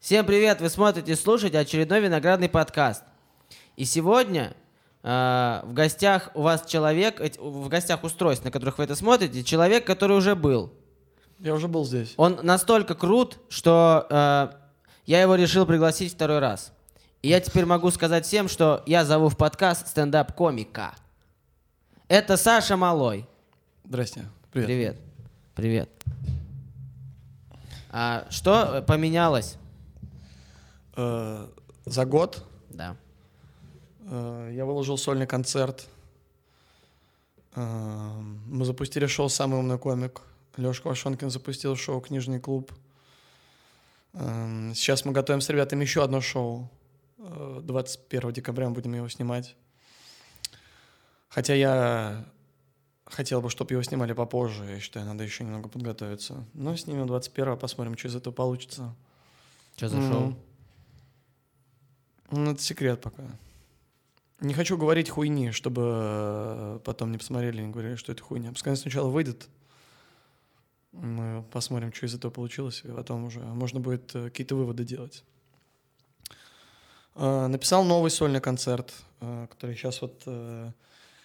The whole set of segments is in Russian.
Всем привет! Вы смотрите и слушаете очередной виноградный подкаст. И сегодня э, в гостях у вас человек, в гостях устройств, на которых вы это смотрите, человек, который уже был. Я уже был здесь. Он настолько крут, что э, я его решил пригласить второй раз. И я теперь могу сказать всем, что я зову в подкаст стендап-комика. Это Саша Малой. Здрасте. Привет. Привет. Привет. А что поменялось? Э, за год Да. э, я выложил сольный концерт. Э, мы запустили шоу «Самый умный комик». Лешка Вашонкин запустил шоу «Книжный клуб». Э, сейчас мы готовим с ребятами еще одно шоу. Э, 21 декабря мы будем его снимать. Хотя я хотел бы, чтобы его снимали попозже. Я считаю, надо еще немного подготовиться. Но снимем 21 посмотрим, что из этого получится. Что за шоу? Ну, это секрет пока. Не хочу говорить хуйни, чтобы э, потом не посмотрели и не говорили, что это хуйня. Пускай сначала выйдет. Мы посмотрим, что из этого получилось, и потом уже можно будет э, какие-то выводы делать. Э, Написал новый сольный концерт, э, который сейчас вот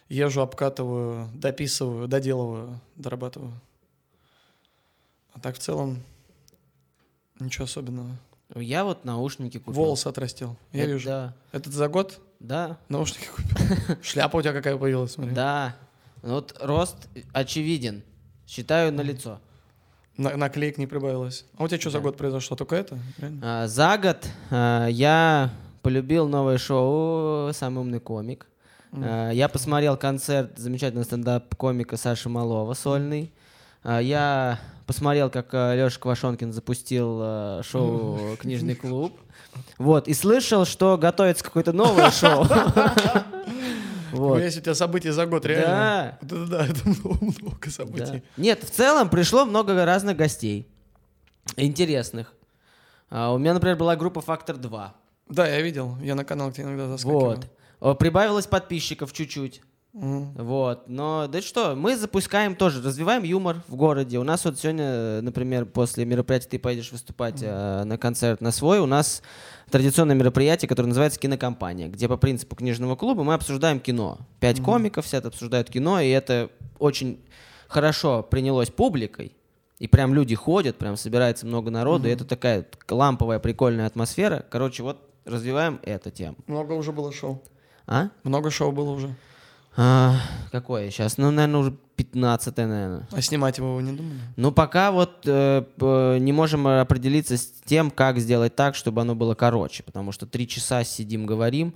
езжу, обкатываю, дописываю, доделываю, дорабатываю. А так в целом ничего особенного. Я вот наушники купил. Волосы отрастил. Я Это вижу. Да. Это за год Да. наушники купил? Шляпа у тебя какая появилась, смотри. Да. Вот рост очевиден. Считаю на лицо. На- наклеек не прибавилось. А у тебя что за год произошло? Только это? А, за год а, я полюбил новое шоу «Самый умный комик». А, я посмотрел концерт замечательного стендап-комика Саши Малова, сольный. А, я посмотрел, как Леша Квашонкин запустил а, шоу «Книжный клуб». Вот, и слышал, что готовится какое-то новое шоу. Вот. Если у тебя событий за год, реально. Да. Это да, это много, много Да. событий. Нет, в целом пришло много разных гостей. Интересных. А, у меня, например, была группа «Фактор 2». Да, я видел. Я на канал тебе иногда заскакиваю. Вот. Прибавилось подписчиков чуть-чуть. Вот. Но да что, мы запускаем тоже, развиваем юмор в городе. У нас вот сегодня, например, после мероприятия ты поедешь выступать э, на концерт на свой. У нас традиционное мероприятие, которое называется «Кинокомпания», где по принципу книжного клуба мы обсуждаем кино. Пять комиков сидят, обсуждают кино, и это очень хорошо принялось публикой. И прям люди ходят, прям собирается много народу, и это такая ламповая, прикольная атмосфера. Короче, вот развиваем эту тему. Много уже было шоу. А? Много шоу было уже. А, какое сейчас? Ну, наверное, уже 15 наверное. А снимать его вы не думали? Ну, пока вот э, п- не можем определиться с тем, как сделать так, чтобы оно было короче. Потому что три часа сидим, говорим,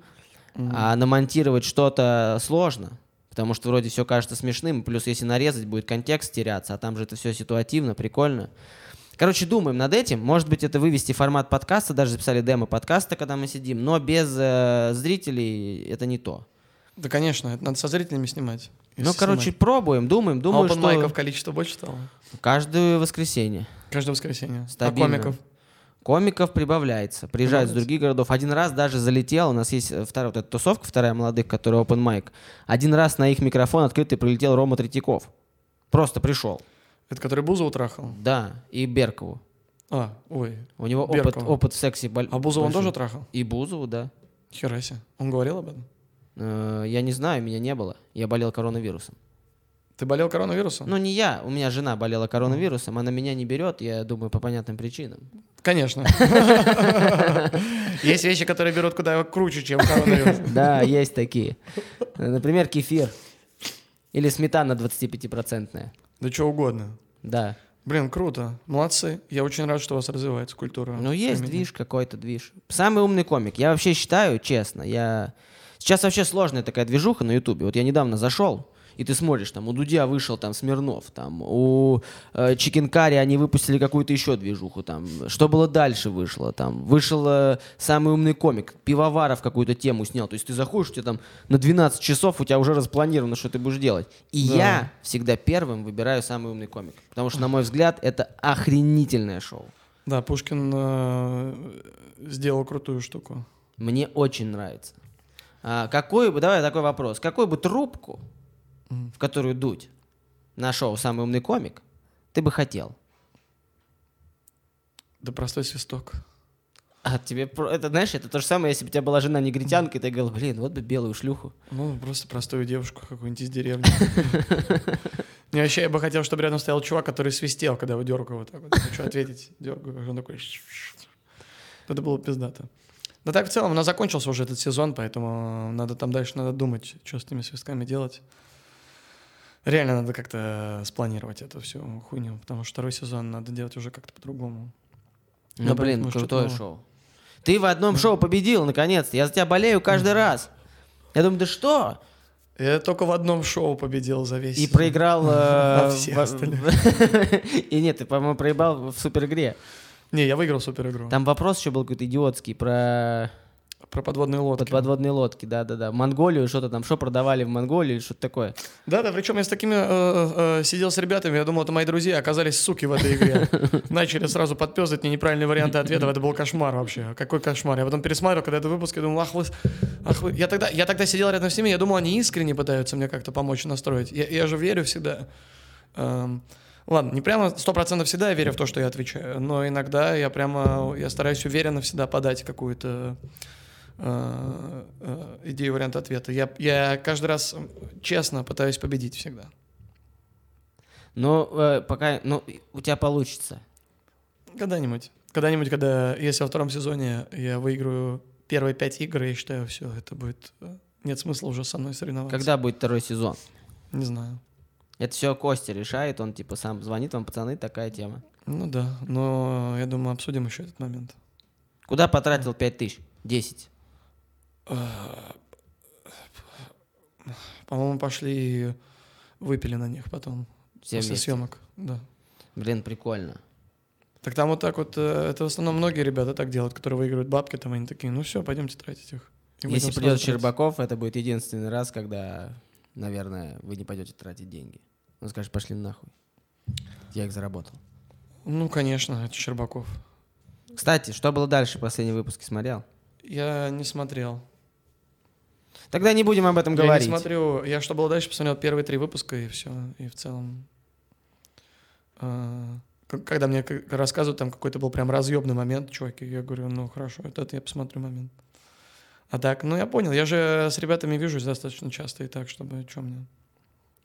а намонтировать что-то сложно. Потому что вроде все кажется смешным, плюс если нарезать, будет контекст теряться, а там же это все ситуативно, прикольно. Короче, думаем над этим. Может быть, это вывести формат подкаста, даже записали демо подкаста, когда мы сидим, но без э, зрителей это не то. Да, конечно, это надо со зрителями снимать. Ну, короче, снимать. пробуем, думаем, думаю, а что майков количество больше стало? каждое воскресенье. Каждое воскресенье. Стабильно. А комиков? Комиков прибавляется. Приезжают с других городов. Один раз даже залетел. У нас есть э, вторая вот эта тусовка, вторая молодых, которая open mic. Один раз на их микрофон открытый прилетел Рома Третьяков. Просто пришел. Это который Бузову трахал? Да, и Беркову. А, ой. У него опыт, опыт в сексе боль- А Бузову он большой. тоже трахал? И Бузову, да. Хера себе. Он говорил об этом? Э, Я не знаю, меня не было. Я болел коронавирусом. Ты болел коронавирусом? Ну, не я. У меня жена болела коронавирусом. Она меня не берет, я думаю, по понятным причинам. Конечно. Есть вещи, которые берут куда круче, чем коронавирус. Да, есть такие. Например, кефир. Или сметана 25-процентная. Да что угодно. Да. Блин, круто. Молодцы. Я очень рад, что у вас развивается культура. Ну, есть движ какой-то, движ. Самый умный комик. Я вообще считаю, честно, я... Сейчас вообще сложная такая движуха на Ютубе. Вот я недавно зашел, и ты смотришь, там у Дудя вышел там Смирнов, там у э, Чикенкари они выпустили какую-то еще движуху, там что было дальше вышло, там вышел э, самый умный комик, Пивоваров какую-то тему снял, то есть ты заходишь, у тебя там на 12 часов у тебя уже распланировано, что ты будешь делать. И Да. я всегда первым выбираю самый умный комик, потому что, на мой взгляд, это охренительное шоу. Да, Пушкин э, сделал крутую штуку. Мне очень нравится. А, какой бы, давай такой вопрос. Какую бы трубку, в которую дуть на шоу «Самый умный комик», ты бы хотел? Да простой свисток. А тебе, это знаешь, это то же самое, если бы у тебя была жена негритянка, и ты говорил, блин, вот бы белую шлюху. Ну, просто простую девушку какую-нибудь из деревни. Не, вообще я бы хотел, чтобы рядом стоял чувак, который свистел, когда его дергаю вот так вот. Хочу ответить, дергаю, он такой... Это было пиздато. Но так в целом, у нас закончился уже этот сезон, поэтому надо там дальше надо думать, что с этими свистками делать. Реально надо как-то спланировать эту всю хуйню, потому что второй сезон надо делать уже как-то по-другому. Ну, Добавить, блин, может, крутое шоу. Ты в одном шоу победил, наконец-то. Я за тебя болею каждый раз. Я думаю, да что? Я только в одном шоу победил за весь И проиграл... э, А все в- остальные. И нет, ты, по-моему, проебал в супер игре. Не, я выиграл супер игру. Там вопрос еще был какой-то идиотский про Про подводные лодки. под подводные лодки, да-да-да. Монголию, что-то там, что продавали в Монголии, что-то такое. Да, да, причем я с такими э, э, сидел с ребятами, я думал, это мои друзья, оказались суки в этой игре. Начали сразу подпездывать мне неправильные варианты ответов, это был кошмар вообще. Какой кошмар. Я потом пересматривал, когда это выпуск, я думал, ах вы, ах вы. Я тогда, я тогда сидел рядом с ними, я думал, они искренне пытаются мне как-то помочь настроить. Я, я же верю всегда. Ладно, не прямо сто процентов всегда я верю в то, что я отвечаю, но иногда я прямо, я стараюсь уверенно всегда подать какую-то э, э, идею, вариант ответа. Я, я каждый раз честно пытаюсь победить всегда. Ну, э, пока, ну, у тебя получится. Когда-нибудь. Когда-нибудь, когда, если во втором сезоне я выиграю первые пять игр, я считаю, все, это будет... Нет смысла уже со мной соревноваться. Когда будет второй сезон? Не знаю. Это все Костя решает, он типа сам звонит вам, пацаны, такая тема. Ну да, но я думаю, обсудим еще этот момент. Куда потратил 5 тысяч? 10. По-моему, пошли и выпили на них потом. Все после вместе. съемок. Да. Блин, прикольно. Так там вот так вот, э, это в основном многие ребята так делают, которые выигрывают бабки, там они такие, ну все, пойдемте тратить их. И Если придет. Щербаков, это будет единственный раз, когда, наверное, вы не пойдете тратить деньги. Он скажет, пошли нахуй. Я их заработал. Ну, конечно, это Щербаков. Кстати, что было дальше? Последний выпуск смотрел? Я не смотрел. Тогда не будем об этом Я говорить. не смотрю. Я что было дальше, посмотрел первые три выпуска и все. И в целом. а, когда мне рассказывают, там какой-то был прям разъебный момент, чуваки, я говорю, ну хорошо, это, это я посмотрю момент. А так, ну я понял, я же с ребятами вижусь достаточно часто и так, чтобы что мне.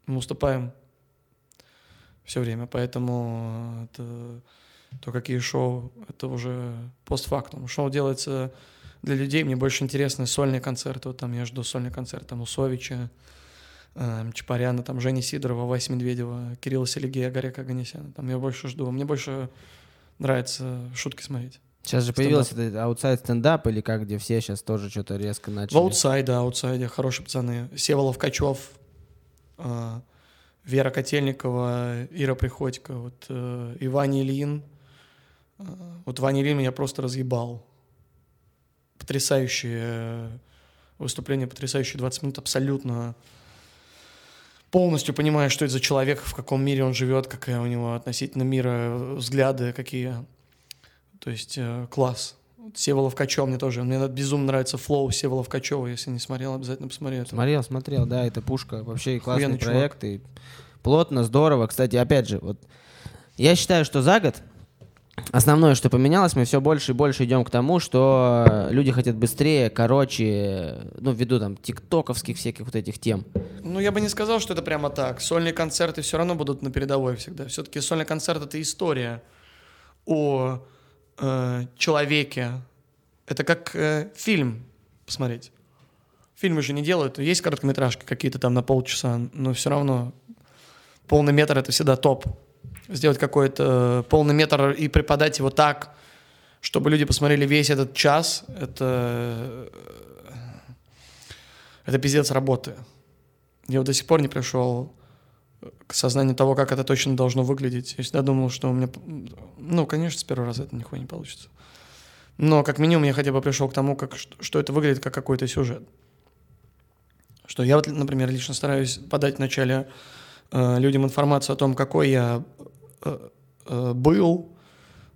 Мы уступаем все время, поэтому это то, какие шоу, это уже постфактум. Шоу делается для людей, мне больше интересны сольные концерты. Вот там я жду сольный концерт там Усовича, эм, Чапаряна, там Жени Сидорова, Вась Медведева, Кирилла Селегея, Гарика Оганисяна. Там я больше жду. Мне больше нравится шутки смотреть. Сейчас же Стендап. появился этот Outside Stand Up, или как, где все сейчас тоже что-то резко начали. В аутсайде, аутсайде, хорошие пацаны. Севолов Качев, э, Вера Котельникова, Ира Приходько, вот э, и Ильин. Э, Вот Ваня Ильин меня просто разъебал. Потрясающее э, выступление, потрясающие 20 минут, абсолютно полностью понимаю, что это за человек, в каком мире он живет, какая у него относительно мира э, взгляды, какие. То есть э, класс. Вот Севолов Качев мне тоже. Мне безумно нравится флоу Севолов Качева. Если не смотрел, обязательно посмотри. Это Смотрел, смотрел, да, это пушка. Вообще классный чувак. проект. И плотно, здорово. Кстати, опять же, вот я считаю, что за год основное, что поменялось, мы все больше и больше идем к тому, что люди хотят быстрее, короче, ну, ввиду там тиктоковских всяких вот этих тем. Ну, я бы не сказал, что это прямо так. Сольные концерты все равно будут на передовой всегда. Все-таки сольный концерт — это история о э, человеке. Это как э, фильм посмотреть. Фильмы же не делают. Есть короткометражки какие-то там на полчаса, но все равно полный метр — это всегда топ. Сделать какой-то э, полный метр и преподать его так, чтобы люди посмотрели весь этот час, это, э, это пиздец работы. Я вот до сих пор не пришел к сознанию того, как это точно должно выглядеть. Я всегда думал, что у меня... Ну, конечно, с первого раза это нихуя не получится. Но как минимум я хотя бы пришел к тому, как, что- это выглядит как какой-то сюжет. Что я вот, например, лично стараюсь подать вначале э, людям информацию о том, какой я э, э, был,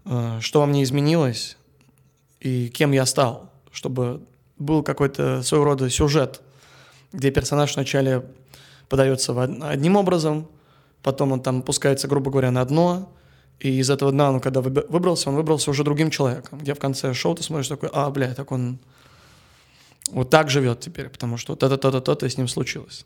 э, что во мне изменилось и кем я стал, чтобы был какой-то своего рода сюжет, где персонаж вначале подается одним образом, потом он там пускается, грубо говоря, на дно, И из этого дна, он когда выбрался, он выбрался уже другим человеком. Где в конце шоу ты смотришь такой, а, бля, так он вот так живет теперь, потому что то-то, то-то, то-то с ним случилось.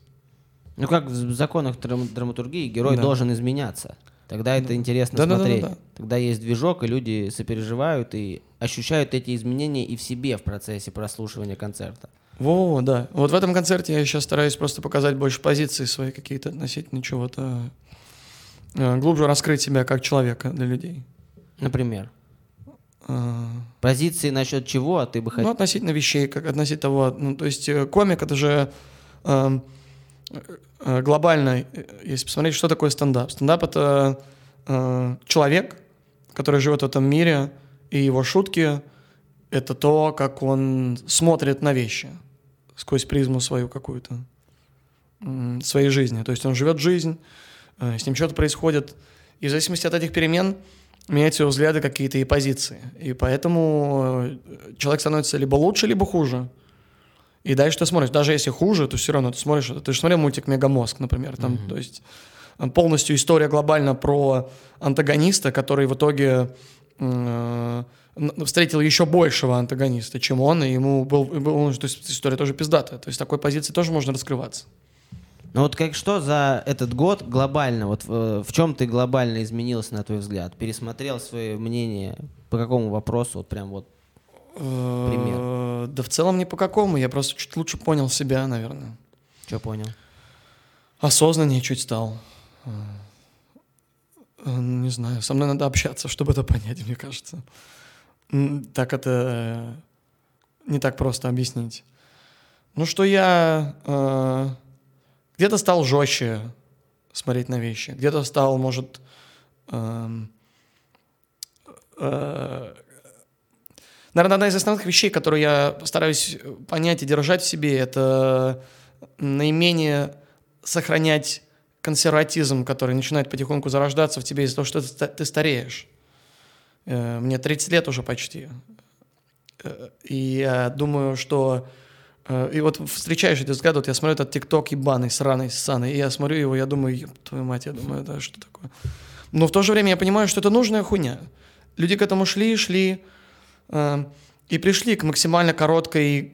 Ну как в законах драм- драматургии герой Да. должен изменяться. Тогда это интересно Да-да-да-да-да. смотреть. Тогда есть движок, и люди сопереживают и ощущают эти изменения и в себе в процессе прослушивания концерта. Во, да. Вот в этом концерте я сейчас стараюсь просто показать больше позиции свои какие-то относительно чего-то, э, глубже раскрыть себя как человека для людей. Например. Э, Позиции насчет чего ты бы Ну, хотел? относительно вещей, как относительно того, ну, то есть э, комик это же эм, э, глобально, э, если посмотреть, что такое стендап. Стендап это э, человек, который живет в этом мире, и его шутки это то, как он смотрит на вещи сквозь призму свою какую-то своей жизни. То есть он живет жизнь, э, с ним что-то происходит, и в зависимости от этих перемен меняются его взгляды какие-то и позиции. И поэтому э, человек становится либо лучше, либо хуже. И дальше ты смотришь, даже если хуже, то все равно ты смотришь, ты же смотрел мультик «Мегамозг», например, там, то есть э, полностью история глобально про антагониста, который в итоге встретил еще большего антагониста, чем он, и ему был, был- то есть история тоже пиздатая, то есть такой позиции тоже можно раскрываться. Ну вот как что за этот год глобально, вот э, в, чем ты глобально изменился, на твой взгляд? Пересмотрел свое мнение по какому вопросу? Вот прям вот. Э, Да в целом ни по какому, я просто чуть лучше понял себя, наверное. Что понял? Осознаннее чуть стал. Э, э, Не знаю, со мной надо общаться, чтобы это понять, мне кажется. Так это э, не так просто объяснить. Ну, что я э, где-то стал жестче смотреть на вещи, где-то стал, может, эм, э, Наверное, одна из основных вещей, которую я стараюсь понять и держать в себе, это наименее сохранять консерватизм, который начинает потихоньку зарождаться в тебе из-за того, что ты ты стареешь. Э, Мне 30 лет уже почти. Э, И я думаю, что... э, И вот встречаешь эти взгляды, вот я смотрю этот тикток ебаный, сраный, ссаный, и я смотрю его, я думаю, еб твою мать, я думаю, это что такое? Но в то же время я понимаю, что это нужная хуйня. Люди к этому шли, шли, и пришли к максимально короткой,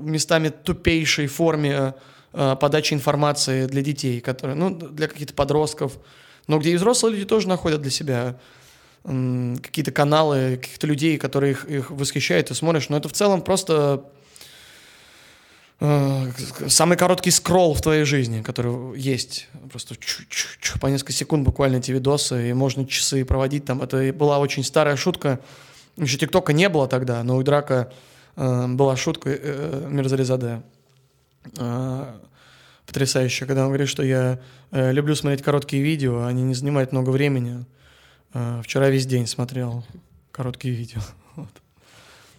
местами тупейшей форме подачи информации для детей, которые, ну, для каких-то подростков, но где и взрослые люди тоже находят для себя какие-то каналы, каких-то людей, которые их, их восхищают, и смотришь, но это в целом просто э, самый короткий скролл в твоей жизни, который есть. Просто по несколько секунд буквально эти видосы, и можно часы проводить там. Это была очень старая шутка. Еще ТикТока не было тогда, но у Драка э, была шутка э, Мирзализаде. Э, потрясающая, когда он говорит, что я э, люблю смотреть короткие видео, они не занимают много времени. Э, вчера весь день смотрел короткие видео. Вот.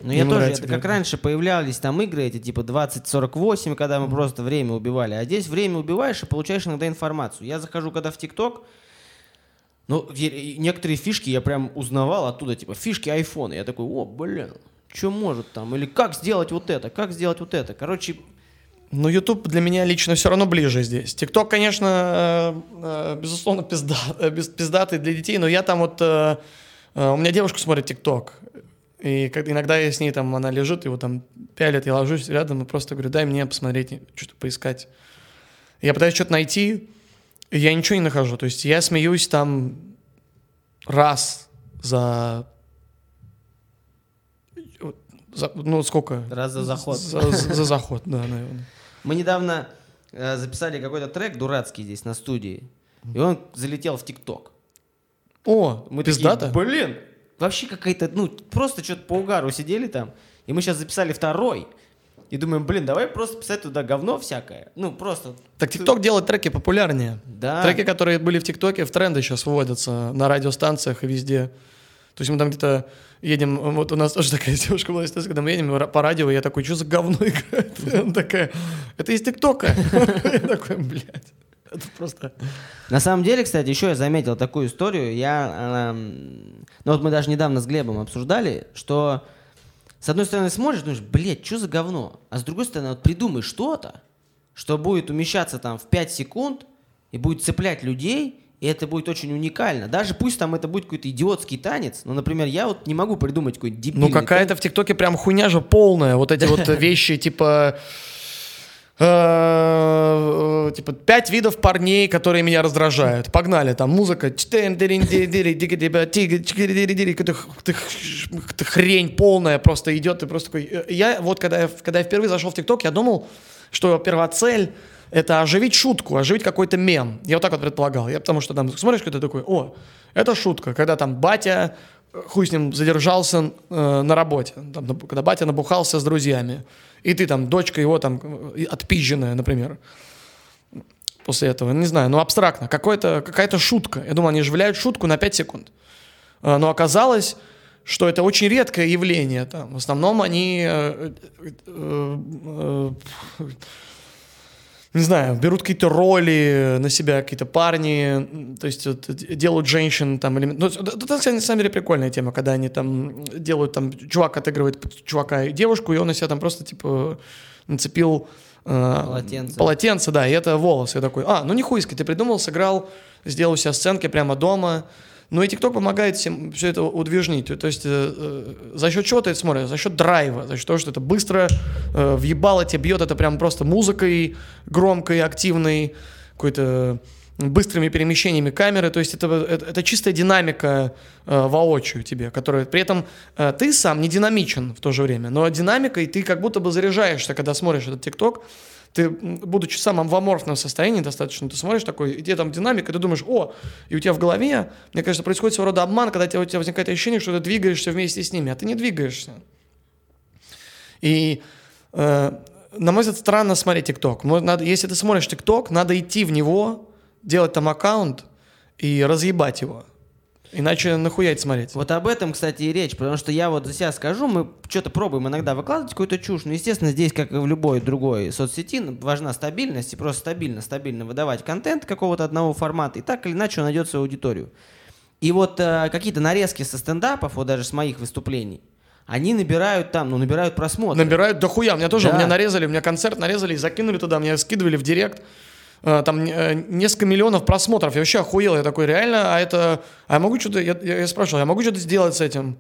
Ну я тоже, это как раньше появлялись там игры эти типа 2048, когда мы просто время убивали. А здесь время убиваешь и получаешь иногда информацию. Я захожу когда в ТикТок, ну, некоторые фишки я прям узнавал оттуда, типа фишки айфона. Я такой, о, блин, что может там? Или как сделать вот это, как сделать вот это. Короче, Но YouTube для меня лично все равно ближе здесь. TikTok, конечно, э, э, безусловно, пизда, э, пиздатый для детей, но я там вот... У меня девушка смотрит TikTok. И как- иногда я с ней там, она лежит, его там пялит, я ложусь рядом и просто говорю, дай мне посмотреть, что-то поискать. Я пытаюсь что-то найти, и я ничего не нахожу. То есть я смеюсь там раз за... за- ну, сколько? раз за заход. За, за- за заход, да, наверное. Мы недавно э, записали какой-то трек дурацкий здесь на студии, и он залетел в ТикТок. О, Мы пиздата? такие, блин, вообще какая-то, ну, просто что-то по угару сидели там, и мы сейчас записали второй, и думаем, блин, давай просто писать туда говно всякое. Ну, просто... Так ТикТок делает треки популярнее. Да. Треки, которые были в ТикТоке, в тренды сейчас выводятся на радиостанциях и везде. То есть мы там где-то едем, вот у нас тоже такая девушка была когда мы едем по радио, я такой, что за говно играет? И она такая, это из ТикТока. Я такой, блядь, это просто... На самом деле, кстати, еще я заметил такую историю. Я, эм, ну вот мы даже недавно с Глебом обсуждали, что с одной стороны смотришь, думаешь, блядь, что за говно? А с другой стороны, вот придумай что-то, что будет умещаться там в 5 секунд и будет цеплять людей, и это будет очень уникально. Даже пусть там это будет какой-то идиотский танец, но, например, я вот не могу придумать какой-то дебильный Ну какая-то в ТикТоке прям хуйня же полная. Вот эти вот вещи типа... э, Типа пять видов парней, которые меня раздражают. Погнали, там музыка. Хрень полная просто идет. Ты просто такой... э, Я вот когда я, когда я впервые зашел в ТикТок, я думал, что первоцель это оживить шутку, оживить какой-то мем. Я вот так вот предполагал. Я потому что там смотришь, когда такой, о, это шутка, когда там батя, э, хуй с ним, задержался э, на работе, там, когда батя набухался с друзьями, и ты там, дочка его там э, отпизженная, например, после этого, не знаю, ну абстрактно, какой-то, какая-то шутка. Я думал, они оживляют шутку на 5 секунд. Э, Но оказалось, что это очень редкое явление. Там. В основном они э, э, э, не знаю, берут какие-то роли на себя, какие-то парни, то есть вот, делают женщин там, или... Ну, это, на самом деле прикольная тема, когда они там делают, там, чувак отыгрывает чувака и девушку, и он на себя там просто, типа, нацепил э, Полотенце. полотенце, да, и это волосы. Я такой, а, ну не хуйски, ты придумал, сыграл, сделал у себя сценки прямо дома, ну и TikTok помогает всем все это удвижнить. То есть э, э, за счет чего ты это смотришь? За счет драйва, за счет того, что это быстро э, въебало тебе бьет, это прям просто музыкой громкой, активной, какой-то быстрыми перемещениями камеры. То есть это, это, это чистая динамика э, воочию тебе, которая при этом э, ты сам не динамичен в то же время, но динамикой ты как будто бы заряжаешься, когда смотришь этот ТикТок. Ты, будучи в самом в аморфном состоянии достаточно, ты смотришь такой, и тебе там динамика, и ты думаешь, о, и у тебя в голове, мне кажется, происходит своего рода обман, когда у тебя, у тебя возникает ощущение, что ты двигаешься вместе с ними, а ты не двигаешься. И, э, на мой взгляд, странно смотреть ТикТок. Если ты смотришь ТикТок, надо идти в него, делать там аккаунт и разъебать его. Иначе нахуя это смотреть? Вот об этом, кстати, и речь, потому что я вот за себя скажу, мы что-то пробуем иногда выкладывать какую-то чушь, но, естественно, здесь, как и в любой другой соцсети, важна стабильность, и просто стабильно, стабильно выдавать контент какого-то одного формата, и так или иначе он найдет свою аудиторию. И вот э, какие-то нарезки со стендапов, вот даже с моих выступлений, они набирают там, ну, набирают просмотры. Набирают дохуя. У меня тоже, Да. у меня нарезали, у меня концерт нарезали и закинули туда, мне скидывали в директ. Э, Там э, несколько миллионов просмотров. Я вообще охуел. Я такой, реально, а это... А я могу что-то... Я, я, спрашивал, я могу что-то сделать с этим?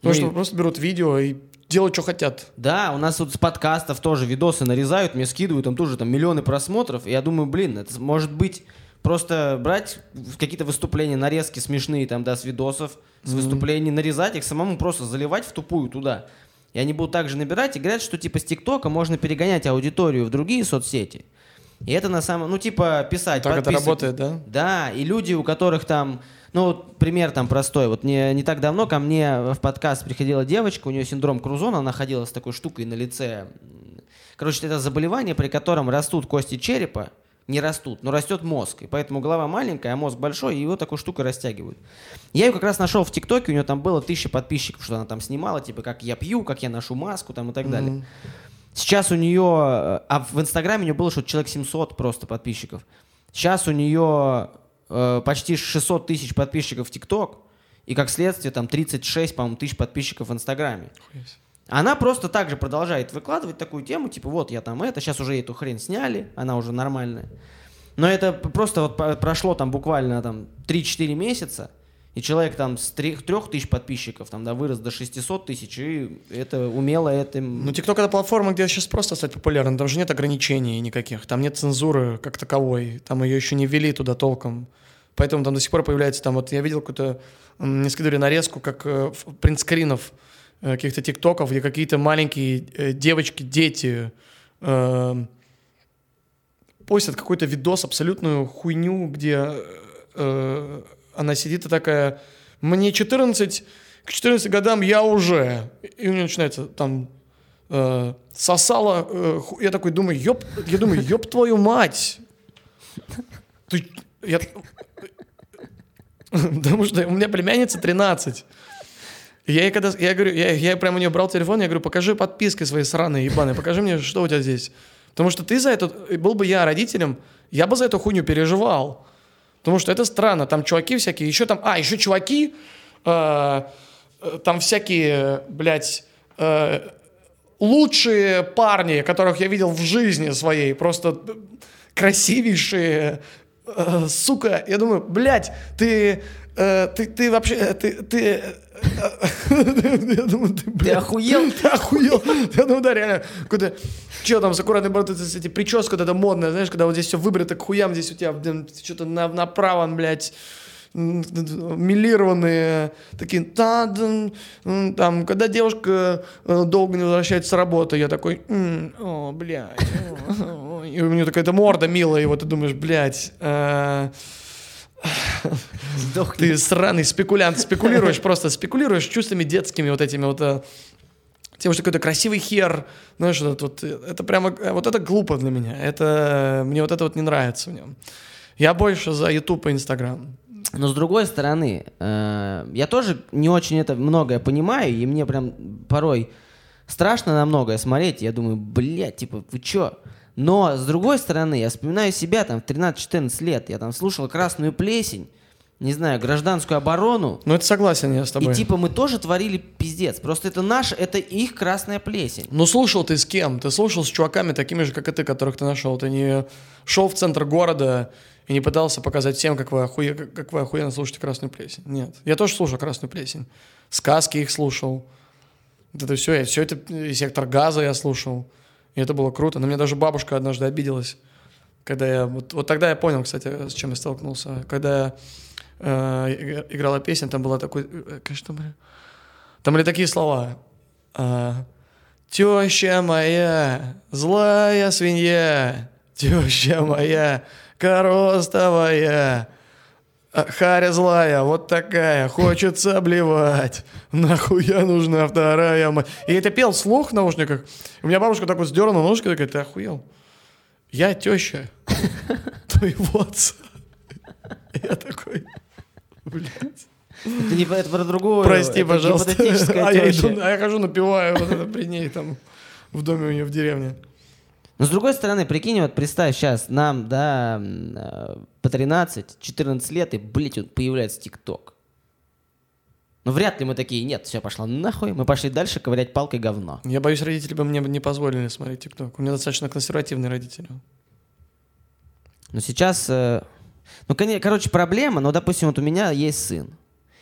Потому Ну что и- просто берут видео и делают, что хотят. Да, у нас вот с подкастов тоже видосы нарезают, мне скидывают, там тоже там миллионы просмотров. И я думаю, блин, это может быть просто брать какие-то выступления, нарезки смешные там, да, с видосов, с выступлений, нарезать их, самому просто заливать в тупую туда. И они будут также набирать и говорят, что типа с ТикТока можно перегонять аудиторию в другие соцсети. И это на самом... Ну, типа писать, Так это работает, да? Да, и люди, у которых там, ну, вот пример там простой. Вот не, не так давно ко мне в подкаст приходила девочка, у нее синдром Крузона, она ходила с такой штукой на лице. Короче, это заболевание, при котором растут кости черепа, не растут, но растет мозг. И поэтому голова маленькая, а мозг большой, и его такой штукой растягивают. Я ее как раз нашел в ТикТоке, у нее там было тысяча подписчиков, что она там снимала, типа, как я пью, как я ношу маску там и так далее. Сейчас у нее, э, а в Инстаграме у нее было что-то человек 700 просто подписчиков. Сейчас у нее э, почти 600 тысяч подписчиков в ТикТок, и как следствие там 36, по-моему, тысяч подписчиков в Инстаграме. Она просто так же продолжает выкладывать такую тему, типа вот я там это, сейчас уже эту хрень сняли, она уже нормальная. Но это просто вот прошло там буквально там 3-4 месяца, и человек там с 3 тысяч подписчиков там, да, вырос до 600 тысяч, и это умело этим... Ну, ТикТок это платформа, где сейчас просто стать популярным. Там же нет ограничений никаких. Там нет цензуры как таковой. Там ее еще не ввели туда толком. Поэтому там до сих пор появляется там вот я видел какую-то м, мне скидывали нарезку как э, принтскринов э, каких-то тиктоков, где какие-то маленькие э, девочки, дети э, постят какой-то видос, абсолютную хуйню, где э, она сидит и такая, мне 14, к 14 годам я уже. И у нее начинается там э, сосала, э, я такой думаю, ёб, я думаю, ёб твою мать. Ты, я, потому что у меня племянница 13. И Я ей когда, я говорю, я, я прямо у нее брал телефон, я говорю, покажи подписки свои сраные, ебаные, покажи мне, что у тебя здесь. Потому что ты за это, был бы я родителем, я бы за эту хуйню переживал. Потому что это странно, там чуваки всякие, еще там, а, еще чуваки, э, э, там всякие, блядь, э, лучшие парни, которых я видел в жизни своей, просто красивейшие, э, сука, я думаю, блядь, ты, э, ты, ты вообще, э, ты, ты, я думаю, ты, Ты блядь, охуел? ты охуел. Я думаю, да, реально, какой-то, что там с аккуратной бородой, эти прическа вот эта модная, знаешь, когда вот здесь все выбрито к хуям, здесь у тебя что-то на, направо, блядь, милированные, такие, та, там, когда девушка э, долго не возвращается с работы, я такой, «М, о, блядь, о, о». и у нее такая то морда милая, и вот ты думаешь, блядь, э, Сдохни. ты сраный спекулянт, спекулируешь просто, спекулируешь чувствами детскими вот этими вот, э, тем, что какой-то красивый хер, знаешь, вот, вот, э, это прямо, э, вот это глупо для меня, это, мне вот это вот не нравится в нем. Я больше за YouTube и Instagram. Но с другой стороны, э, я тоже не очень это многое понимаю, и мне прям порой страшно на многое смотреть. Я думаю, блядь, типа, вы чё? Но с другой стороны, я вспоминаю себя там в 13-14 лет. Я там слушал «Красную плесень», не знаю, «Гражданскую оборону». Ну, это согласен я с тобой. И типа мы тоже творили пиздец. Просто это наш, это их красная плесень. Ну, слушал ты с кем? Ты слушал с чуваками такими же, как и ты, которых ты нашел. Ты не шел в центр города и не пытался показать всем, как вы, охуе... как вы охуенно слушаете «Красную плесень». Нет. Я тоже слушал «Красную плесень». Сказки их слушал. Это все, я, все это, «Сектор газа» я слушал. И это было круто. На меня даже бабушка однажды обиделась. Когда я... Вот, вот тогда я понял, кстати, с чем я столкнулся. Когда я э, иг- играла песня, там была такой... э, Конечно, там, там были такие слова. А, Теща моя, злая свинья, теща моя, коростовая, харя злая, вот такая, хочется обливать, нахуя нужна вторая мать. И это пел вслух в наушниках. У меня бабушка так вот сдернула ножкой, такая, ты охуел? Я теща твоего отца. Я такой, блядь. Это не это про другую. Прости, это пожалуйста. А я, иду, а я хожу, напиваю вот это при ней там в доме у нее в деревне. Но с другой стороны, прикинь, вот представь сейчас, нам, да, э, по 13-14 лет, и, блядь, вот появляется ТикТок. Ну, вряд ли мы такие, нет, все, пошла нахуй, мы пошли дальше ковырять палкой говно. Я боюсь, родители бы мне не позволили смотреть ТикТок. У меня достаточно консервативные родители. Но сейчас, э, ну, короче, проблема, ну, допустим, вот у меня есть сын,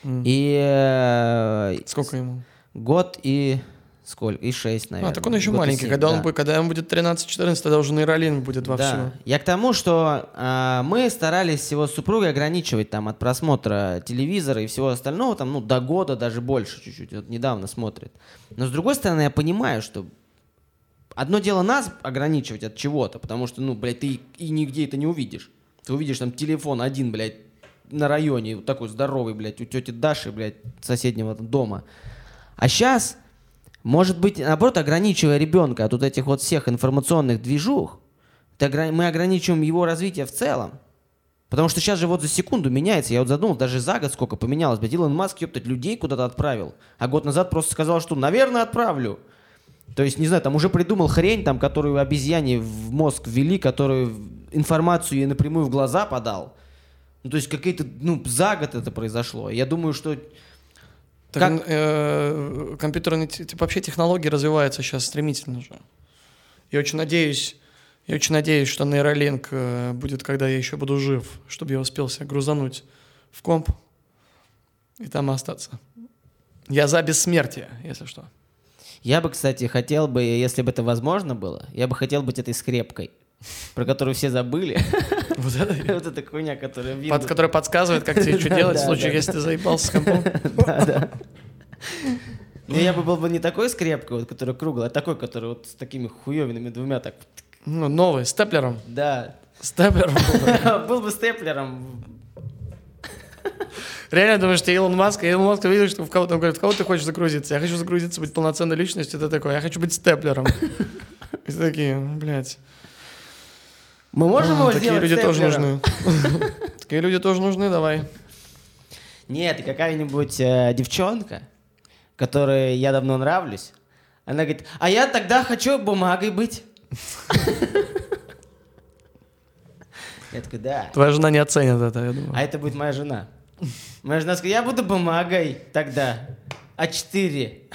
М. и э, Сколько ему? год и сколько, и шесть, наверное. А, так он еще Год маленький. семь, когда, да. он когда ему будет 13-14, тогда уже нейролин будет во Да. Я к тому, что а, мы старались его с супругой ограничивать там от просмотра телевизора и всего остального, там, ну, до года, даже больше чуть-чуть. Вот недавно смотрит. Но с другой стороны, я понимаю, что одно дело нас ограничивать от чего-то, потому что, ну, блядь, ты и, нигде это не увидишь. Ты увидишь там телефон один, блядь, на районе, вот такой здоровый, блядь, у тети Даши, блядь, соседнего дома. А сейчас, может быть, наоборот, ограничивая ребенка от вот этих вот всех информационных движух, мы ограничиваем его развитие в целом. Потому что сейчас же вот за секунду меняется. Я вот задумал, даже за год сколько поменялось. Блядь, Илон Маск, ёптать, людей куда-то отправил. А год назад просто сказал, что, наверное, отправлю. То есть, не знаю, там уже придумал хрень, там, которую обезьяне в мозг ввели, которую информацию ей напрямую в глаза подал. Ну, то есть, какие-то, ну, за год это произошло. Я думаю, что Так, Как- э, компьютерные, те- типа, вообще технологии развиваются сейчас стремительно же. Я очень надеюсь, я очень надеюсь, что нейролинк э, будет, когда я еще буду жив, чтобы я успел себя грузануть в комп и там остаться. Я за бессмертие, если что. Я бы, кстати, хотел бы, если бы это возможно было, я бы хотел быть этой скрепкой, про которую все забыли. Вот это Вот эта хуйня, которая под, Windows- который подсказывает, как тебе что делать в случае, если ты заебался с компом. Да, да. Ну, я бы был бы не такой скрепкой, вот, которая круглая, а такой, который вот с такими хуевинами двумя так. Ну, новый, степлером. Да. Степлером. Был бы степлером. Реально думаешь, что Илон Маск, и Илон Маск видишь, что в кого-то он говорит, в кого ты хочешь загрузиться? Я хочу загрузиться, быть полноценной личностью, ты такой, я хочу быть степлером. И такие, блядь. Мы можем а, его Такие сделать люди тоже нужны. Такие люди тоже нужны, давай. Нет, какая-нибудь э, девчонка, которой я давно нравлюсь, она говорит, а я тогда хочу бумагой быть. Я такой, да. Твоя жена не оценит это, я думаю. А это будет моя жена. Моя жена сказала, я буду бумагой тогда. А4.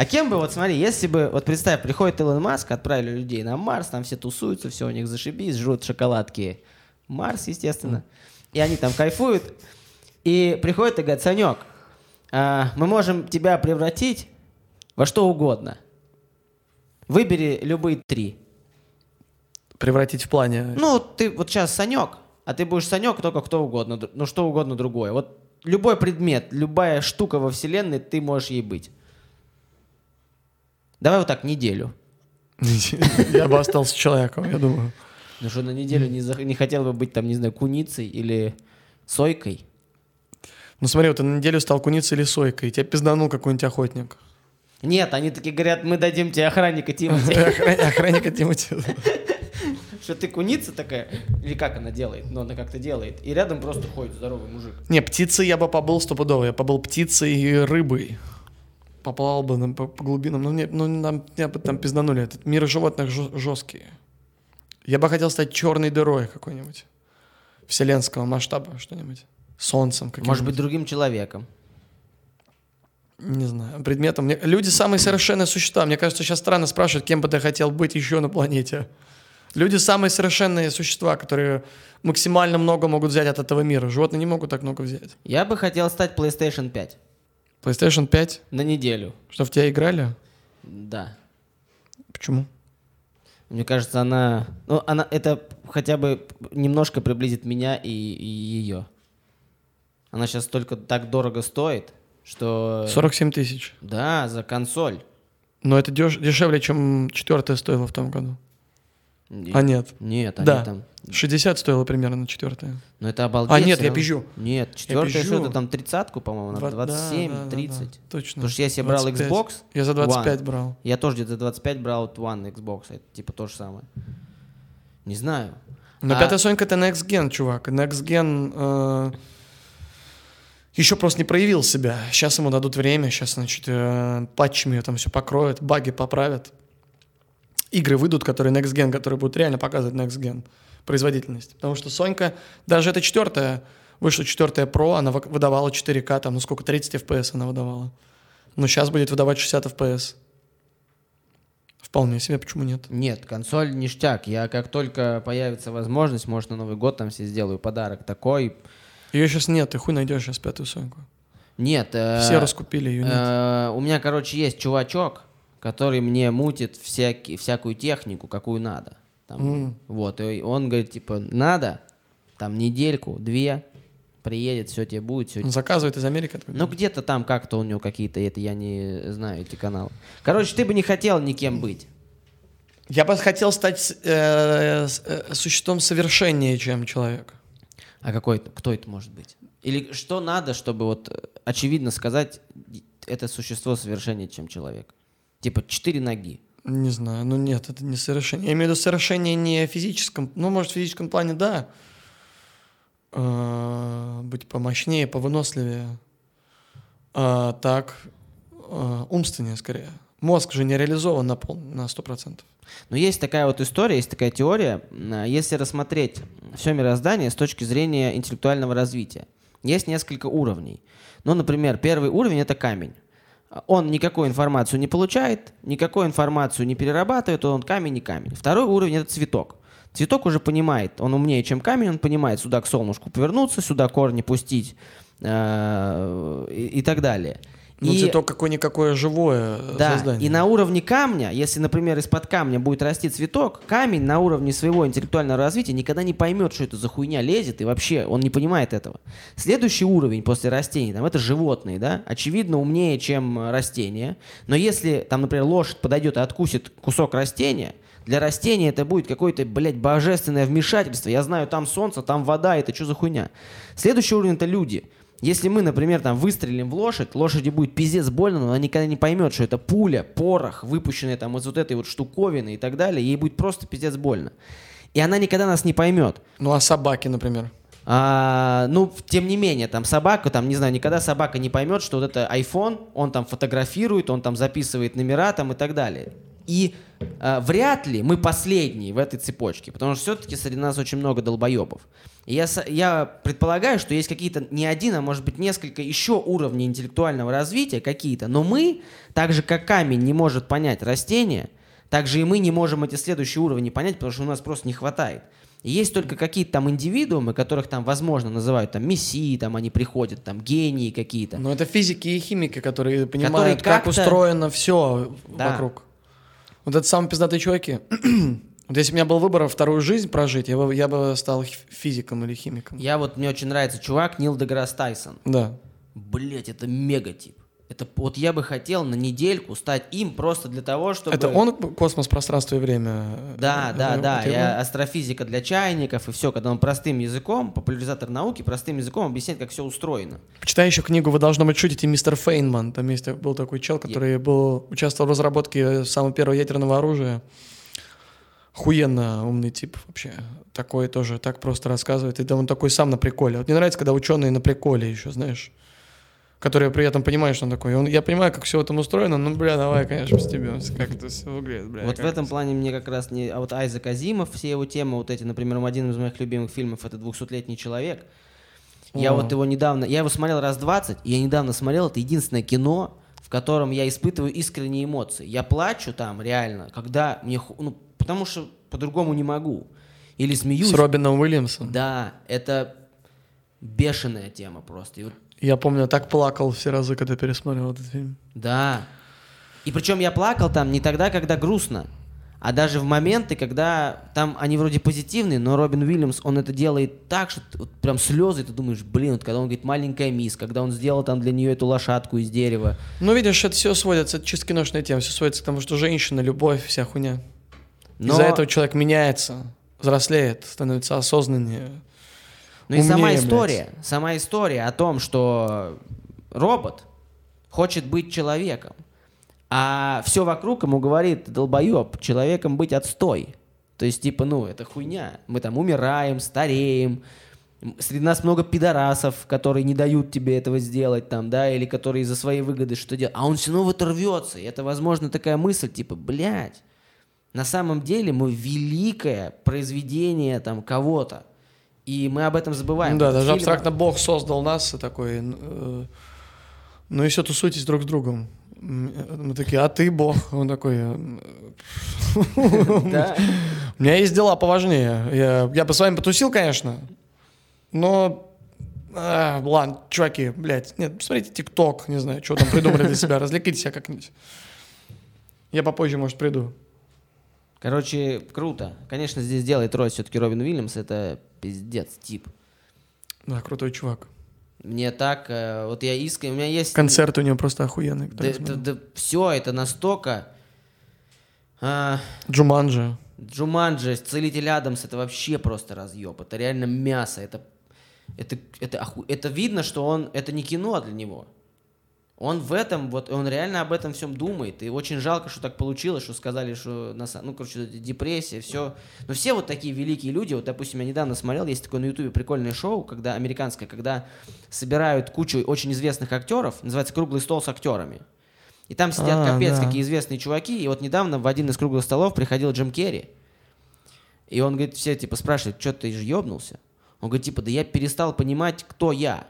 А кем бы, вот смотри, если бы, вот представь, приходит Илон Маск, отправили людей на Марс, там все тусуются, все у них зашибись, жрут шоколадки. Марс, естественно. И они там кайфуют. И приходит и говорит, Санек, а, мы можем тебя превратить во что угодно. Выбери любые три. Превратить в плане... Ну, ты вот сейчас Санек, а ты будешь Санек только кто угодно, ну что угодно другое. Вот любой предмет, любая штука во вселенной, ты можешь ей быть. Давай вот так неделю. Я бы остался человеком, я думаю. Ну что, на неделю не, зах- не хотел бы быть там, не знаю, куницей или сойкой? Ну смотри, вот ты на неделю стал куницей или сойкой, и тебя пизданул какой-нибудь охотник. Нет, они такие говорят, мы дадим тебе охранника Тимати. Охран- Охранника Тимати. Что ты куница такая? Или как она делает? Ну, она как-то делает. И рядом просто ходит здоровый мужик. Не, птицей я бы побыл стопудово. Я побыл птицей и рыбой. Поплавал бы на- по, по глубинам. Но мне, ну, нам, меня бы там пизданули. Этот мир животных жесткий. Я бы хотел стать черной дырой какой-нибудь. Вселенского масштаба что-нибудь. Солнцем каким-нибудь. Может быть, другим человеком. Не знаю, предметом. Мне- Люди самые совершенные существа. Мне кажется, сейчас странно спрашивать, кем бы ты хотел быть еще на планете. Люди самые совершенные существа, которые максимально много могут взять от этого мира. Животные не могут так много взять. Я бы хотел стать PlayStation 5 PlayStation 5, на неделю. что в тебя играли? Да. Почему? Мне кажется, она... Ну, она... Это хотя бы немножко приблизит меня и, и ее. Она сейчас только так дорого стоит, что... 47 тысяч. Да, за консоль. Но это деш- дешевле, чем четвертая стоила в том году. И- А нет. Нет, они Да. там... 60 стоила примерно четвертая. Ну это обалдеть. А, нет, я пизжу. Нет, четвертая пизжу. что-то там тридцатку, по-моему, на Два- да, 27, да, да, 30. да, Точно. Потому что я себе брал 25. Xbox, Я за 25 One. брал. я тоже где-то за 25 брал One Xbox, это типа то же самое. Не знаю. Но А- пятая Сонька это Next Gen, чувак. Next Gen э, еще просто не проявил себя. Сейчас ему дадут время, сейчас, значит, э, патчами ее там все покроют, баги поправят. Игры выйдут, которые Next Gen, которые будут реально показывать Next Gen производительность. Потому что Сонька, даже эта четвертая, вышла четвертая Pro, она вы- выдавала 4К, там, ну сколько, 30 FPS она выдавала. Но сейчас будет выдавать 60 FPS. Вполне себе, почему нет? Нет, консоль ништяк. Я как только появится возможность, может на Новый год там себе сделаю подарок такой. Ее сейчас нет, ты хуй найдешь сейчас пятую Соньку. Нет. э, Все раскупили ее, нет. э, у меня, короче, есть чувачок, который мне мутит всякий, всякую технику, какую надо. Там, М. Вот, и он говорит, типа, надо, там, недельку, две, приедет, все тебе будет, все Он заказывает из Америки. откуда? Ну, где-то там как-то у него какие-то, это я не знаю, эти каналы. Короче, ты бы не хотел никем быть. Я бы хотел стать э, э, существом совершеннее, чем человек. А какой, это- кто это может быть? Или что надо, чтобы вот э, очевидно сказать, это существо совершеннее, чем человек? Типа четыре ноги. Не знаю, ну нет, это не совершение. Я имею в виду совершение не физическом, ну, может, в физическом плане, да. Э, Быть помощнее, повыносливее. А так, э, умственнее скорее. Мозг же не реализован на, пол, на 100%. Но есть такая вот история, есть такая теория, м, если рассмотреть все мироздание с точки зрения интеллектуального развития. Есть несколько уровней. Ну, например, первый уровень — это камень. Он никакую информацию не получает, никакую информацию не перерабатывает, он камень не камень. Второй уровень — это цветок. Цветок уже понимает, он умнее, чем камень, он понимает, сюда к солнышку повернуться, сюда корни пустить э, и, и так далее. Ну, И- цветок какое-никакое живое э, да, создание. и на уровне камня, если, например, из-под камня будет расти цветок, камень на уровне своего интеллектуального развития никогда не поймет, что это за хуйня лезет, и вообще он не понимает этого. Следующий уровень после растений, там, это животные, да, очевидно умнее, чем э, растения, но если, там, например, лошадь подойдет и откусит кусок растения, для растения это будет какое-то, блядь, божественное вмешательство. Я знаю, там солнце, там вода, это что за хуйня? Следующий уровень это люди. Если мы, например, там выстрелим в лошадь, лошади будет пиздец больно, но она никогда не поймет, что это пуля, порох, выпущенная там из вот этой вот штуковины и так далее. Ей будет просто пиздец больно. И она никогда нас не поймет. Ну, а собаки, например. А, ну, тем не менее, там собака, там, не знаю, никогда собака не поймет, что вот это iPhone, он там фотографирует, он там записывает номера там и так далее. И э, вряд ли мы последние в этой цепочке, потому что все-таки среди нас очень много долбоебов. И я, я предполагаю, что есть какие-то не один, а может быть несколько еще уровней интеллектуального развития какие-то, но мы, так же как камень не может понять растение, так же и мы не можем эти следующие уровни понять, потому что у нас просто не хватает. И есть только какие-то там индивидуумы, которых там, возможно, называют там мессии, там они приходят, там гении какие-то. Но это физики и химики, которые понимают, как как-то- устроено все Да. вокруг. Вот это самые пиздатые чуваки. вот если у меня был выбор вторую жизнь прожить, я бы, я бы стал физиком или химиком. Я вот, мне очень нравится чувак Нил Деграсс Тайсон. Да. Блять, это мегатип. Это вот я бы хотел на недельку стать им просто для того, чтобы... Это он космос, пространство и время. Да, э, да, это да. Я астрофизика для чайников и все, когда он простым языком, популяризатор науки, простым языком объясняет, как все устроено. Почитай еще книгу «Вы, должно быть, шутите» мистер Фейнман. Там есть, был такой чел, который был, участвовал в разработке самого первого ядерного оружия. Хуенно умный тип вообще. Такой тоже так просто рассказывает. И да, он такой сам на приколе. Вот мне нравится, когда ученые на приколе еще, знаешь. Которые при этом понимают, что он такой. Он, я понимаю, как все там устроено, ну, бля, давай, конечно, стебемся, как это все выглядит, бля. вот в этом это плане мне как раз не... А вот Айзек Азимов, все его темы, вот эти, например, один из моих любимых фильмов — это «Двухсотлетний человек». Я О. вот его недавно... Я его смотрел раз 20, и я недавно смотрел, это единственное кино, в котором я испытываю искренние эмоции. Я плачу там реально, когда мне... Ну, потому что по-другому не могу. Или смеюсь. С Робином Уильямсом. Да, это бешеная тема просто. И вот Я помню, я так плакал все разы, когда пересмотрел этот фильм. Да. И причем я плакал там не тогда, когда грустно, а даже в моменты, когда там они вроде позитивные, но Робин Уильямс, он это делает так, что вот прям слезы, ты думаешь, блин, вот когда он говорит маленькая мисс, когда он сделал там для нее эту лошадку из дерева. Ну, видишь, это все сводится, это чисто киношная тема, все сводится к тому, что женщина, любовь, вся хуйня. Но, Из-за этого человек меняется, взрослеет, становится осознаннее. Но и сама умнее, блядь. история, сама история о том, что робот хочет быть человеком, а все вокруг ему говорит, долбоеб, человеком быть отстой. То есть, типа, ну, это хуйня. Мы там умираем, стареем. Среди нас много пидорасов, которые не дают тебе этого сделать, там, да, или которые из-за своей выгоды что делают. А он все равно в это рвется. И это, возможно, такая мысль, типа, блядь, на самом деле мы великое произведение там кого-то. И мы об этом забываем. Ну да, даже фильм- абстрактно Бог создал нас и такой, э, ну и все тусуйтесь друг с другом. Э, Мы такие, а ты Бог? Он такой, «Э, Да. у меня есть дела поважнее. Я, я бы с вами потусил, конечно, но... а, ладно, чуваки, блядь, нет, посмотрите ТикТок, не знаю, что там придумали для себя, развлеките себя как-нибудь. Я попозже, может, приду. Короче, круто. Конечно, здесь делает роль все-таки Робин Уильямс. Это пиздец тип. Да, крутой чувак. Мне так, э, вот я искренне, у меня есть... Концерт у него просто охуенный. Да, я смотрел. все это настолько... а, Джуманджи. Джуманджи, Целитель Адамс, это вообще просто разъеб. Это реально мясо. Это, это, это, оху- это видно, что он... Это не кино для него. Он в этом, вот, он реально об этом всем думает. И очень жалко, что так получилось, что сказали, что, на, ну, короче, депрессия, все. Но все вот такие великие люди, вот, допустим, я недавно смотрел, есть такое на ютубе прикольное шоу, когда, американское, когда собирают кучу очень известных актеров, называется «Круглый стол с актерами». И там сидят А, капец да. какие известные чуваки. И вот недавно в один из круглых столов приходил Джим Керри. И он говорит, все типа спрашивают, что ты же ебнулся? Он говорит, типа, да я перестал понимать, кто я.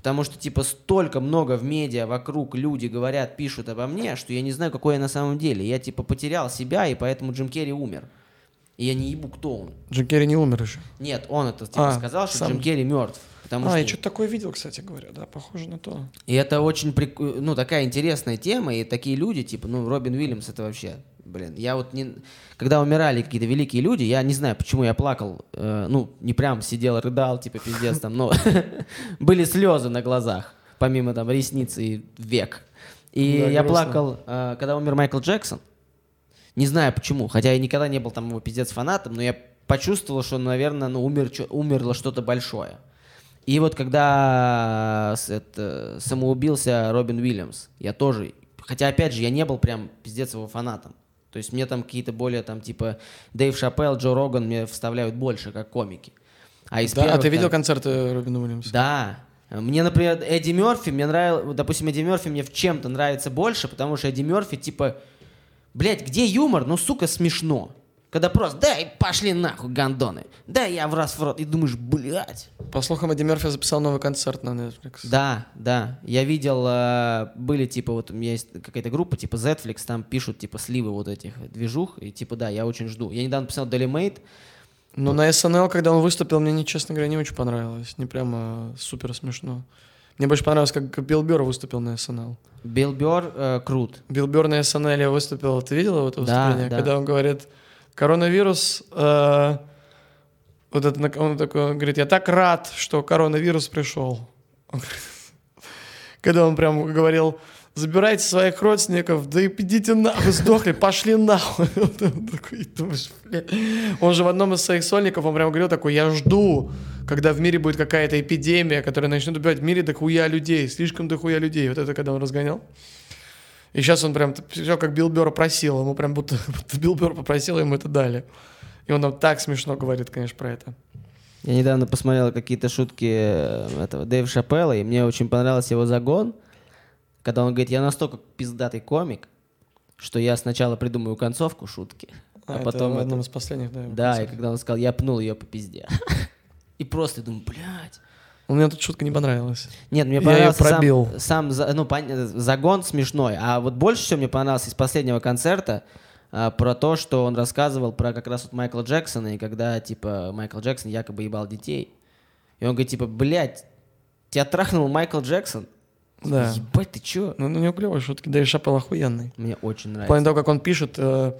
Потому что, типа, столько много в медиа вокруг люди говорят, пишут обо мне, что я не знаю, какой я на самом деле. Я, типа, потерял себя, и поэтому Джим Керри умер. И я не ебу, кто он. Джим Керри не умер еще. Нет, он это, типа, А, сказал, что сам. Джим Керри мертв. Потому а, что... я что-то такое видел, кстати говоря, да, похоже на то. И это очень, прик- ну, такая интересная тема, и такие люди, типа, ну, Робин Уильямс, это вообще, блин, я вот не... Когда умирали какие-то великие люди, я не знаю, почему я плакал, э, ну, не прям сидел, рыдал, типа, пиздец там, но были слезы на глазах, помимо там ресниц и век. И Да, я грустно. плакал, э, когда умер Майкл Джексон, не знаю почему, хотя я никогда не был там его пиздец фанатом, но я почувствовал, что, наверное, ну, умер, умерло что-то большое. И вот когда это, самоубился Робин Уильямс, я тоже, хотя опять же, я не был прям пиздец его фанатом. То есть мне там какие-то более там типа Дэйв Шапелл, Джо Роган мне вставляют больше, как комики. А из Да, а первых ты видел там- концерты Робина Уильямса? Да. Мне, например, Эдди Мерфи, мне нравится, допустим, Эдди Мерфи мне в чем-то нравится больше, потому что Эдди Мерфи, типа, Блять, где юмор? Ну, сука, смешно. Когда просто, да, и пошли нахуй, гандоны. Да, я в раз в рот. И думаешь, блядь. По слухам, Эдди Мерфи записал новый концерт на Netflix. Да, да. Я видел, э, были типа, вот у меня есть какая-то группа, типа Zflix, там пишут типа сливы вот этих движух. И типа, да, я очень жду. Я недавно писал Daily Mate. Но на СНЛ, когда он выступил, мне, честно говоря, не очень понравилось. Не прямо супер смешно. Мне больше понравилось, как Билл Бёрр выступил на СНЛ. Билл Бёрр э, крут. Билл Бёрр на СНЛ выступил. Ты видел его это Да, выступление? да. Когда он говорит, коронавирус... э, вот это, он такой он говорит, я так рад, что коронавирус пришел. Когда он прям говорил, забирайте своих родственников, да и идите нахуй, сдохли, пошли нахуй. Он такой, думаешь. Он же в одном из своих сольников, он прям говорил такой, я жду, когда в мире будет какая-то эпидемия, которая начнет убивать в мире дохуя людей, слишком дохуя людей. Вот это когда он разгонял. И сейчас он прям все как Билл Бёрр просил, ему прям будто, будто Билл Бёрр попросил, ему это дали. И он нам так смешно говорит, конечно, про это. Я недавно посмотрел какие-то шутки э, этого Дэйва Шапелла, и мне очень понравился его загон, когда он говорит, я настолько пиздатый комик, что я сначала придумаю концовку шутки, а, это потом... в это- одном из последних, да. Да, и концертов. когда он сказал, я пнул ее по пизде. И просто думаю, блядь. Ну, Мне тут шутка не понравилась. Нет, мне Я понравился сам, пробил. сам за- ну, загон смешной. А вот больше всего мне понравился из последнего концерта а, про то, что он рассказывал про как раз вот Майкла Джексона, и когда, типа, Майкл Джексон якобы ебал детей. И он говорит, типа, блядь, тебя трахнул Майкл Джексон? Да. Ебать, ты чё? Ну, у него клевые шутки, да и Шапел охуенный. Мне очень В нравится. плане того, как он пишет, э,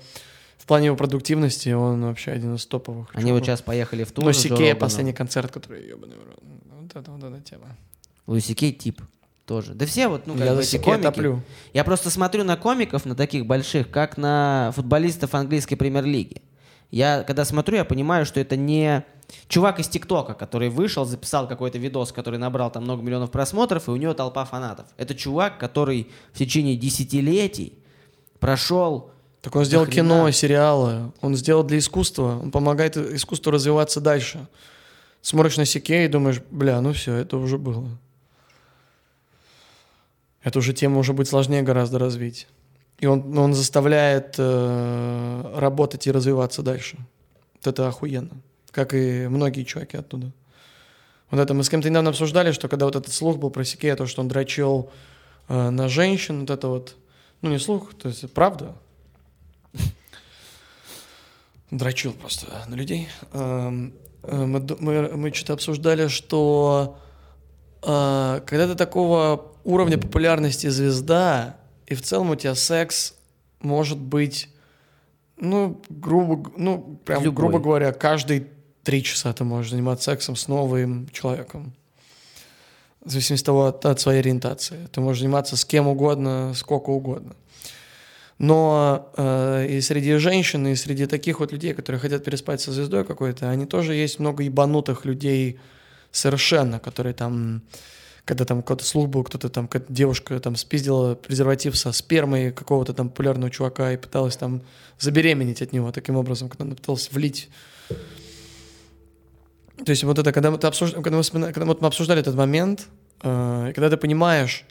в плане его продуктивности, он вообще один из топовых. Они вот чуваков. сейчас поехали в тур. Ну, Джо Сикея, последний концерт, который ебаный в. Вот это вот эта тема. Луиси Кей тип тоже. Да все вот, ну, как Я бы эти комики. топлю. Я просто смотрю на комиков, на таких больших, как на футболистов английской премьер-лиги. Я, когда смотрю, я понимаю, что это не чувак из ТикТока, который вышел, записал какой-то видос, который набрал там много миллионов просмотров, и у него толпа фанатов. Это чувак, который в течение десятилетий прошел... Так он сделал Нахрена? кино, сериалы. Он сделал для искусства. Он помогает искусству развиваться дальше. Смотришь на Сикея и думаешь, бля, ну все, это уже было. Эту уже тему уже будет сложнее гораздо развить. И он, он заставляет э, работать и развиваться дальше. Вот это охуенно. Как и многие чуваки оттуда. Вот это мы с кем-то недавно обсуждали, что когда вот этот слух был про Сикея, то, что он дрочил э, на женщин, вот это вот, ну не слух, то есть правда, дрочил просто на людей. Э, Мы, мы, мы что-то обсуждали, что э, когда ты такого уровня популярности звезда, и в целом у тебя секс может быть, ну, грубо, ну, прям, Любой. грубо говоря, каждые три часа ты можешь заниматься сексом с новым человеком. В зависимости от того, от, от своей ориентации. Ты можешь заниматься с кем угодно, сколько угодно. Но э, и среди женщин, и среди таких вот людей, которые хотят переспать со звездой какой-то, они тоже есть много ебанутых людей совершенно, которые там, когда там какой-то слух был, кто-то там, какая-то девушка там спиздила презерватив со спермой какого-то там популярного чувака и пыталась там забеременеть от него таким образом, когда она пыталась влить. То есть вот это, когда мы, ты обсуж- когда мы, когда вот мы обсуждали этот момент, э, когда ты понимаешь,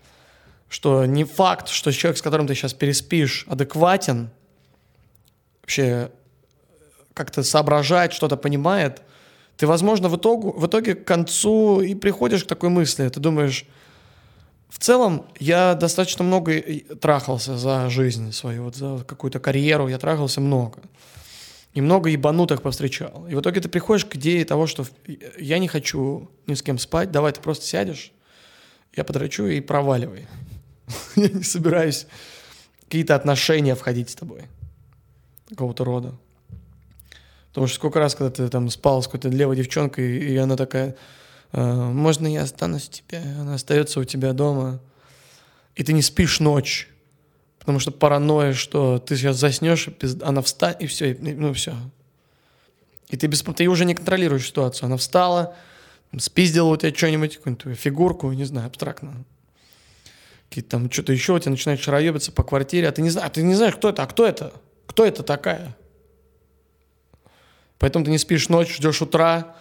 что не факт, что человек, с которым ты сейчас переспишь, адекватен, вообще как-то соображает, что-то понимает, ты, возможно, в, итогу, в итоге к концу и приходишь к такой мысли. Ты думаешь, в целом я достаточно много трахался за жизнь свою, вот за какую-то карьеру я трахался много. И много ебанутых повстречал. И в итоге ты приходишь к идее того, что я не хочу ни с кем спать, давай ты просто сядешь, я подрачу и проваливай. Я не собираюсь какие-то отношения входить с тобой. Какого-то рода. Потому что сколько раз, когда ты там спал с какой-то левой девчонкой, и она такая, «Э, можно я останусь у тебя? Она остается у тебя дома. И ты не спишь ночь. Потому что паранойя, что ты сейчас заснешь, и она встанет, и все, ну все. И ты, без, ты уже не контролируешь ситуацию. Она встала, спиздила у тебя что-нибудь, какую-нибудь фигурку, не знаю, абстрактно. Какие-то там что-то еще, у тебя начинает шароебиться по квартире, а ты не знаешь, ты не знаешь, кто это, а кто это? Кто это такая? Поэтому ты не спишь ночь, ждешь утра,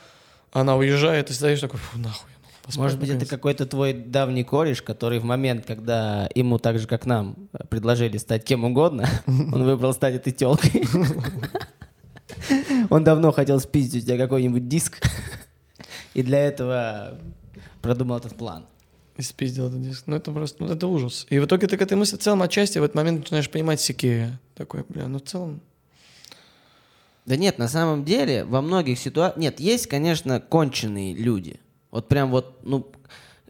она уезжает, и стоишь такой, фу, нахуй, поспать Может быть, это какой-то твой давний кореш, который в момент, когда ему так же, как нам, предложили стать кем угодно, он выбрал стать этой телкой. Он давно хотел спиздить у тебя какой-нибудь диск, и для этого продумал этот план. И спиздил этот диск. Ну, это просто, ну, это ужас. И в итоге ты к этой мысли в целом отчасти в этот момент начинаешь понимать Сикея. Такой, бля, ну в целом... Да нет, на самом деле, во многих ситуациях... Нет, есть, конечно, конченые люди. Вот прям вот, ну,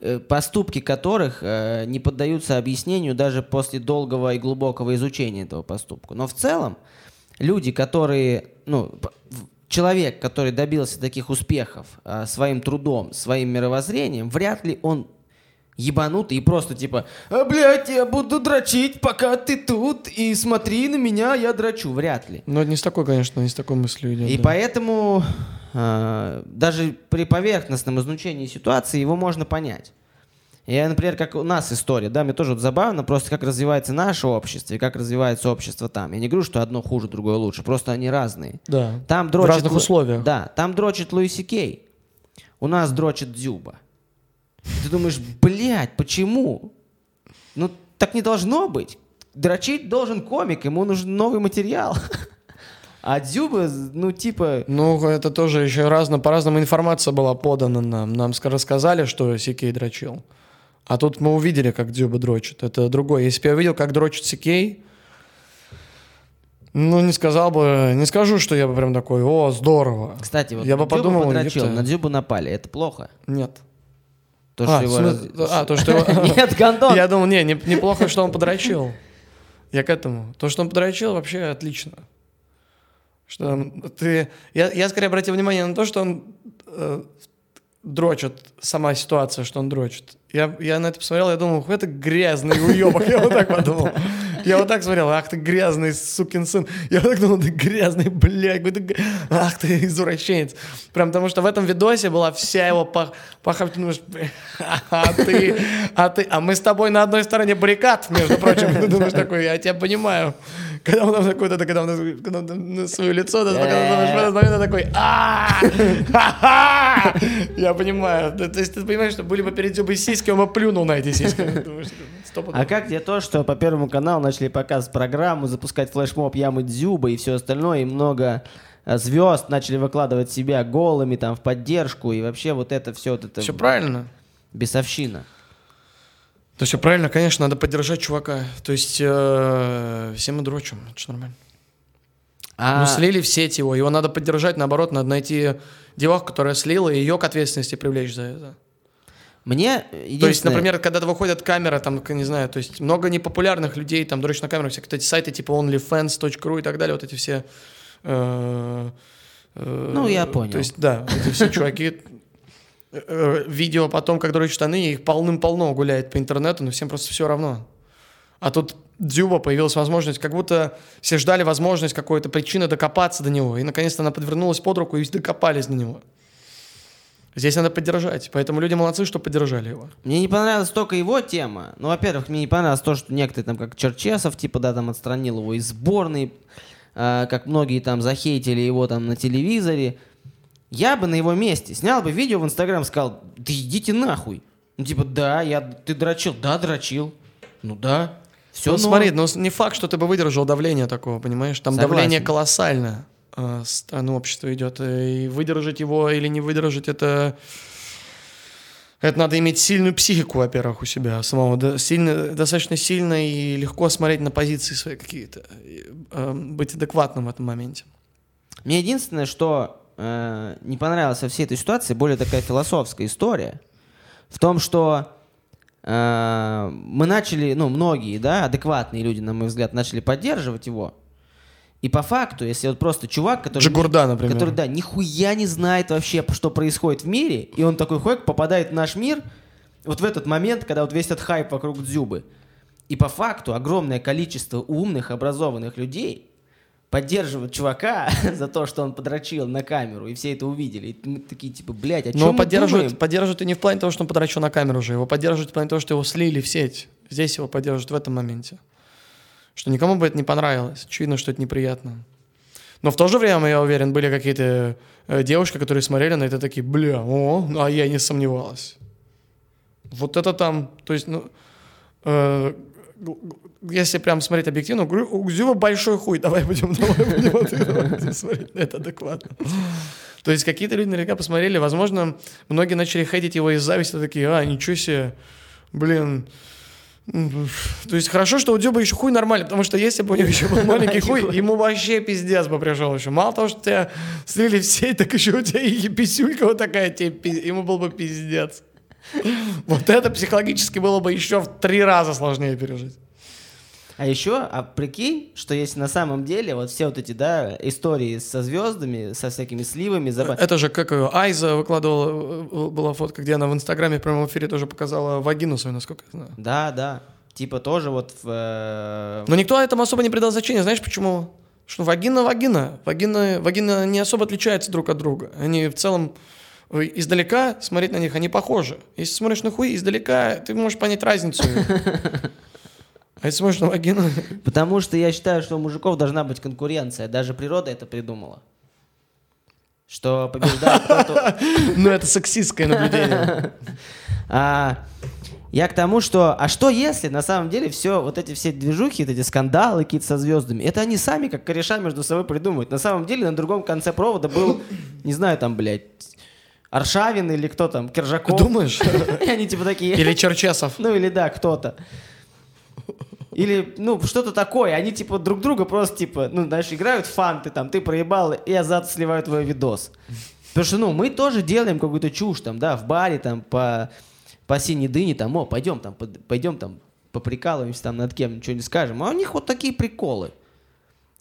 э, поступки которых э, не поддаются объяснению даже после долгого и глубокого изучения этого поступка. Но в целом люди, которые, ну, человек, который добился таких успехов э, своим трудом, своим мировоззрением, вряд ли он ебанутый и просто типа, а, блядь, я буду дрочить, пока ты тут, и смотри на меня, я дрочу. Вряд ли. Но не с такой, конечно, не с такой мыслью идет. И да. поэтому э, даже при поверхностном изучении ситуации его можно понять. Я, например, как у нас история, да, мне тоже вот забавно, просто как развивается наше общество и как развивается общество там. Я не говорю, что одно хуже, другое лучше, просто они разные. Да. Там В дрочит разных Лу- условиях. Да, там дрочит Луиси Кей. У нас дрочит Дзюба. Ты думаешь, блядь, почему? Ну, так не должно быть. Дрочить должен комик, ему нужен новый материал. А Дзюба, ну, типа... Ну, это тоже еще разно, по-разному информация была подана нам. Нам ска- рассказали, что Сикей дрочил. А тут мы увидели, как Дзюба дрочит. Это другое. Если бы я увидел, как дрочит Сикей, ну, не сказал бы, не скажу, что я бы прям такой, о, здорово. Кстати, вот Я бы Дзюба подумал, подрочил, на Дзюбу напали. Это плохо? Нет. То, А, что его раз- а, то, что его- Нет, Гондон. Я думал, не, не- неплохо, что он подрочил. Я к этому. То, что он подрочил, вообще отлично. Что ты... Я, я скорее обратил внимание на то, что он э, дрочит, сама ситуация, что он дрочит. Я, я на это посмотрел, я думал, это грязный уебок. Я вот так подумал. Я вот так смотрел, ах ты грязный сукин сын. Я вот так думал, ты грязный, блядь, ах ты извращенец. Прям потому что в этом видосе была вся его пах... паха... Ты думаешь, «Бля, а ты, а ты, а мы с тобой на одной стороне баррикад, между прочим. Ты думаешь такой, я тебя понимаю. Когда он такой, да, когда он, когда он на свое лицо, да, когда он в этот такой, а ха-ха!» Я понимаю. То есть ты понимаешь, что были бы перед зубы сиськи, он бы плюнул на эти сиськи. А как тебе то, что по Первому каналу начали показывать программу, запускать флешмоб Ямы Дзюба и все остальное, и много звезд начали выкладывать себя голыми там в поддержку, и вообще вот это все вот это Все правильно. бесовщина. То все правильно, конечно, надо поддержать чувака. То есть э, все мы дрочим, это же нормально. А, Ну, слили в сеть его, его надо поддержать, наоборот, надо найти деваху, которая слила, и ее к ответственности привлечь за это. Мне То есть, единственное- например, когда выходит камера, там, не знаю, то есть много непопулярных людей, там, дрочь на камеру, все эти сайты типа onlyfans.ru и так далее, вот эти все... э, э, Ну, я понял. То есть, да, эти все чуваки... э, Видео потом, как дрочат штаны, их полным-полно гуляет по интернету, но всем просто все равно. А тут Дзюба появилась возможность, как будто все ждали возможность какой-то причины докопаться до него. И наконец-то она подвернулась под руку и докопались до него. Здесь надо поддержать. Поэтому люди молодцы, что поддержали его. Мне не понравилась только его тема. Ну, во-первых, мне не понравилось то, что некоторые там, как Черчесов, типа, да, там отстранил его из сборной, а, как многие там захейтили его там на телевизоре. Я бы на его месте снял бы видео в Инстаграм, сказал, да идите нахуй. Ну, типа, да, я, ты дрочил, да, дрочил. Ну да, все ну, смотри, ну с- не факт, что ты бы выдержал давление такого, понимаешь? Там Согласен. давление колоссальное э, со стороны общества идет. И выдержать его или не выдержать, это... Это надо иметь сильную психику, во-первых, у себя самого. Да, сильно, достаточно сильно и легко смотреть на позиции свои какие-то. э, быть адекватным в этом моменте. Мне единственное, что э, не понравилось во всей этой ситуации, более такая философская история, в том, что э, мы начали, ну, многие, да, адекватные люди, на мой взгляд, начали поддерживать его. И по факту, если вот просто чувак, который... Джигурда, например. Который, да, нихуя не знает вообще, что происходит в мире, и он такой ходит, попадает в наш мир вот в этот момент, когда вот весь этот хайп вокруг Дзюбы. И по факту огромное количество умных, образованных людей поддерживают чувака за то, что он подрочил на камеру, и все это увидели. И мы такие, типа, блядь, о чем Но мы поддерживают, думаем? поддерживают и не в плане того, что он подрочил на камеру уже. Его поддерживают в плане того, что его слили в сеть. Здесь его поддерживают в этом моменте. Что никому бы это не понравилось. Очевидно, что это неприятно. Но в то же время, я уверен, были какие-то э, девушки, которые смотрели на это такие, бля, о, а я не сомневалась. Вот это там, то есть, ну, э, если прям смотреть объективно, у Гзюва большой хуй, давай будем, давай будем, смотреть на это адекватно. То есть какие-то люди наверняка посмотрели, возможно, многие начали хейтить его из зависти, такие, а, ничего себе, блин, то есть хорошо, что у Дзюба еще хуй нормальный, потому что если бы у него еще был маленький хуй, ему вообще пиздец бы пришел еще. Мало того, что тебя слили в сеть, так еще у тебя и писюлька вот такая, тебе ему был бы пиздец. Вот это психологически было бы еще в три раза сложнее пережить. А еще, а прикинь, что если на самом деле вот все вот эти, да, истории со звездами, со всякими сливами, заба- Это же как ее, Айза выкладывала, э, была фотка, где она в Инстаграме в прямом эфире тоже показала вагину свою, насколько я знаю. Да, да. Типа тоже вот в... э, Но никто этому особо не придал значения. Знаешь почему? Что вагина вагина. Вагина, не особо отличаются друг от друга. Они в целом э, издалека смотреть на них, они похожи. Если смотришь на хуй издалека, ты можешь понять разницу. А если смотришь на вагину... Потому что я считаю, что у мужиков должна быть конкуренция. Даже природа это придумала. Что побеждает кто-то... Ну, это сексистское наблюдение. А, я к тому, что... А что если на самом деле все, вот эти все движухи, вот эти скандалы какие-то со звездами, это они сами как кореша между собой придумывают. На самом деле на другом конце провода был, не знаю, там, блядь, Аршавин или кто там, Киржаков. Думаешь? И они типа такие... Или Черчесов. Ну или да, кто-то. Или, ну, что-то такое. Они, типа, друг друга просто, типа, ну, знаешь, играют в фанты, там, ты проебал, и я зад сливаю твой видос. Потому что, ну, мы тоже делаем какую-то чушь, там, да, в баре, там, по, по синей дыне, там, о, пойдем, там, под- пойдем, там, поприкалываемся, там, над кем, ничего не скажем. А у них вот такие приколы.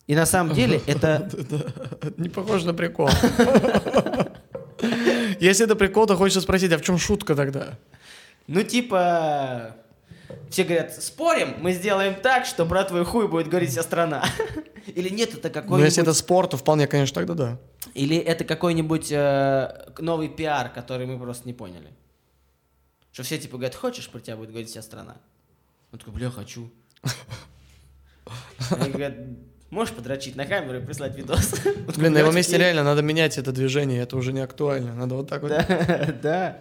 И на самом деле это... Не похоже на прикол. Если это прикол, то хочется спросить, а в чем шутка тогда? Ну, типа, все говорят, спорим, мы сделаем так, что про твой хуй будет говорить вся страна. Или нет, это Ну, какой-нибудь... если это спорт, то вполне, конечно, тогда да. Или это какой-нибудь э, новый пиар, который мы просто не поняли. Что все типа говорят, хочешь, про тебя будет говорить вся страна? Он такой, бля, хочу. Они говорят, можешь подрочить на камеру и прислать видос? Блин, на его «Блядь, месте окей». реально надо менять это движение, это уже не актуально. Надо вот так вот. Да, да.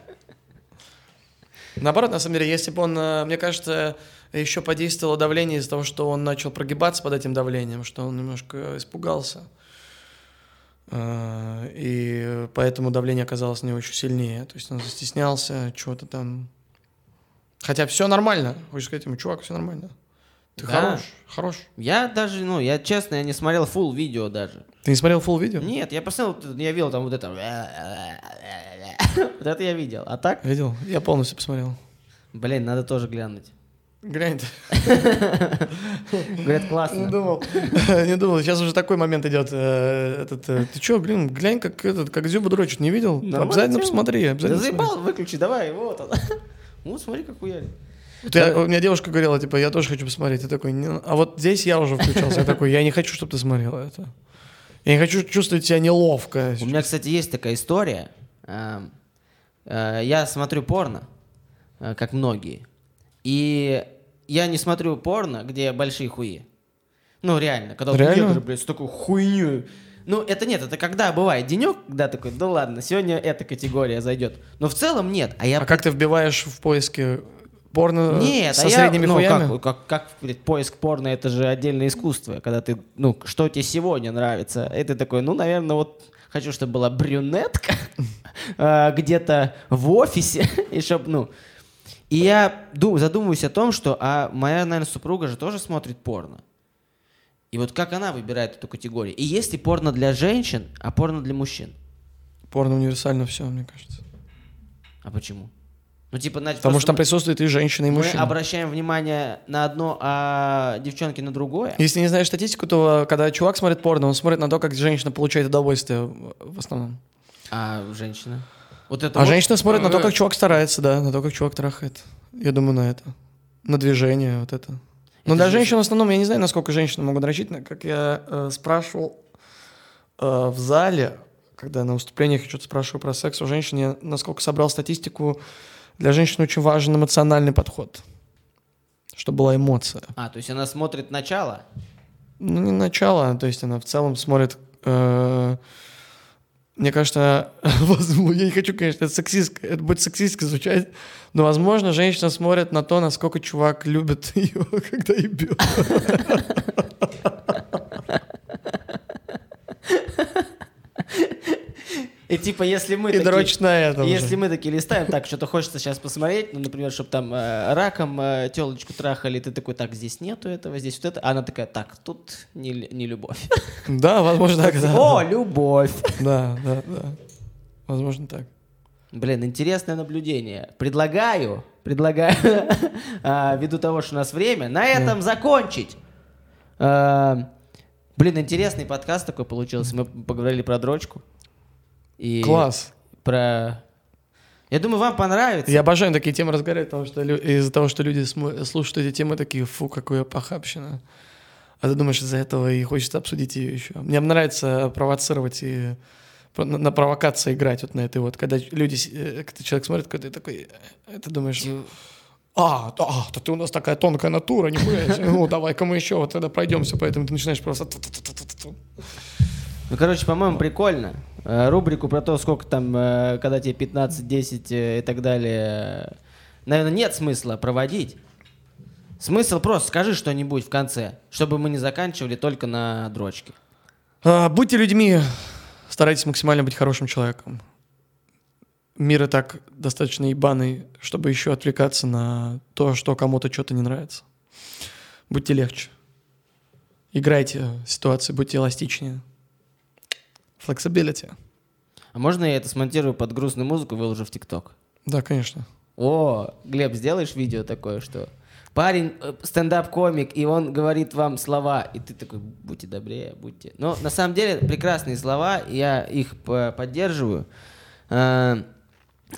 Наоборот, на самом деле, если бы он, э, мне кажется, еще подействовало давление из-за того, что он начал прогибаться под этим давлением, что он немножко испугался. Э, И поэтому давление оказалось на него еще сильнее. То есть он застеснялся, чего-то там. Хотя все нормально. Хочешь сказать ему, чувак, все нормально. Ты Да. хорош, хорош. Я даже, ну, я честно, я не смотрел full видео даже. Ты не смотрел full видео? Нет, я посмотрел, я видел там вот это. Вот это я видел. А так, Видел? Я полностью посмотрел. блин, надо тоже глянуть. Глянь. Говорят, Не классно. думал. Не думал. Сейчас уже такой момент идет. э, Этот, э, ты что, блин, глянь, как этот, как Зюба дрочит, не видел? Обязательно тема. посмотри, Да обязательно посмотри. заебал, выключи, давай, вот он. Вот смотри, как хуярит. Вот я- у меня девушка говорила, типа, я тоже хочу посмотреть. Я такой, «Не, а вот здесь я уже включался. Я такой, я не хочу, чтобы ты смотрела это. Я не хочу чувствовать себя неловко. У меня, кстати, есть такая история. Эм, э, Я смотрю порно, э, как многие. И я не смотрю порно, где большие хуи. Ну, реально, когда Реально? негры, блядь, с такой хуйней. Ну, это нет, это когда бывает денек, когда такой, да ладно, сегодня эта категория зайдет. Но в целом нет. А я А как ты вбиваешь в поиске порно Нет, со а я, средними ну, хуями? Как, как, как, блядь, поиск порно, это же отдельное искусство, когда ты, ну, что тебе сегодня нравится, и ты такой, ну, наверное, вот хочу, чтобы была брюнетка э, где-то в офисе, и чтоб, ну... И я ду- задумываюсь о том, что, а моя, наверное, супруга же тоже смотрит порно. И вот как она выбирает эту категорию? И есть ли порно для женщин, а порно для мужчин? Порно универсально все, мне кажется. А почему? Ну, типа, значит, Потому что там мы- присутствует и женщина, и мы мужчина. обращаем внимание на одно, а девчонки на другое. Если не знаешь статистику, то когда чувак смотрит порно, он смотрит на то, как женщина получает удовольствие в основном. А женщина? Вот это А вот- женщина смотрит на то, Э, как чувак старается, да, на то, как чувак трахает. Я думаю, на это. На движение, вот это. Но Это для же- женщин в основном, я не знаю, насколько женщины могут но как я э, спрашивал э, в зале, когда на выступлениях я что-то спрашиваю про секс у женщин, я насколько собрал статистику, для женщин очень важен эмоциональный подход. Чтобы была эмоция. А, то есть она смотрит начало? Ну, не начало, то есть она в целом смотрит... э, Мне кажется, я не хочу, конечно, это, сексистско, это будет сексистски звучать, но, возможно, женщина смотрит на то, насколько чувак любит ее, когда ебет. И типа, если мы И такие- дрочит на этом Если же. мы такие листаем, так, что-то хочется сейчас посмотреть, ну, например, чтобы там э, раком э, телочку трахали, ты такой, так, здесь нету этого, здесь вот это, а она такая, так, тут не, не любовь. Да, возможно, так, да. О, любовь! Да, да, да. Возможно, так. Блин, интересное наблюдение. Предлагаю, предлагаю, а, ввиду того, что у нас время, на этом закончить. А, Блин, интересный подкаст такой получился. Мы поговорили про дрочку. И Класс. Про... Я думаю, вам понравится. Я обожаю такие темы разговаривать, потому что из-за того, что люди слушают эти темы, такие, фу, какая похабщина. А ты думаешь, из-за этого и хочется обсудить ее еще. Мне нравится провоцировать и на, провокации играть вот на этой вот. Когда люди, э, когда человек смотрит, когда ты такой, э, ты думаешь, а, да, а, да ты у нас такая тонкая натура, себе. Ну, давай-ка мы еще вот тогда пройдемся, поэтому ты начинаешь просто... Ну, короче, по-моему, прикольно. Э, Рубрику про то, сколько там, э, когда тебе 15, 10 э, и так далее, наверное, нет смысла проводить. Смысл просто скажи что-нибудь в конце, чтобы мы не заканчивали только на дрочке. А, Будьте людьми, старайтесь максимально быть хорошим человеком. Мир и так достаточно ебаный, чтобы еще отвлекаться на то, что кому-то что-то не нравится. Будьте легче. Играйте ситуации, будьте эластичнее. Flexibility. А можно я это смонтирую под грустную музыку и выложу в ТикТок? Да, конечно. О, Глеб, сделаешь видео такое, что парень э, стендап-комик, и он говорит вам слова, и ты такой, будьте добрее, будьте. Но на самом деле прекрасные слова, я их поддерживаю. Э,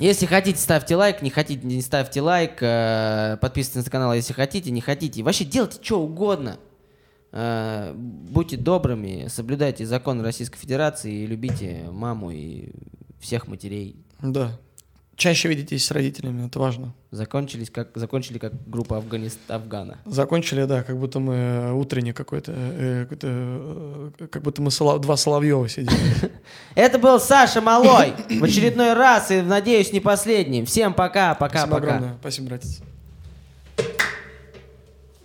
Если хотите, ставьте лайк, не хотите, не ставьте лайк, э, подписывайтесь на канал, если хотите, не хотите. Вообще делайте что угодно. Э, Будьте добрыми, соблюдайте закон Российской Федерации и любите маму и всех матерей. Да. Чаще видитесь с родителями, это важно. Закончились как, закончили как группа Афганист, Афгана. Закончили, да, как будто мы утренний какой-то, э, э, как будто мы соло- два Соловьева сидели. Это был Саша Малой в очередной раз и, надеюсь, не последним. Всем пока, пока, Спасибо пока. огромное. Спасибо, братец.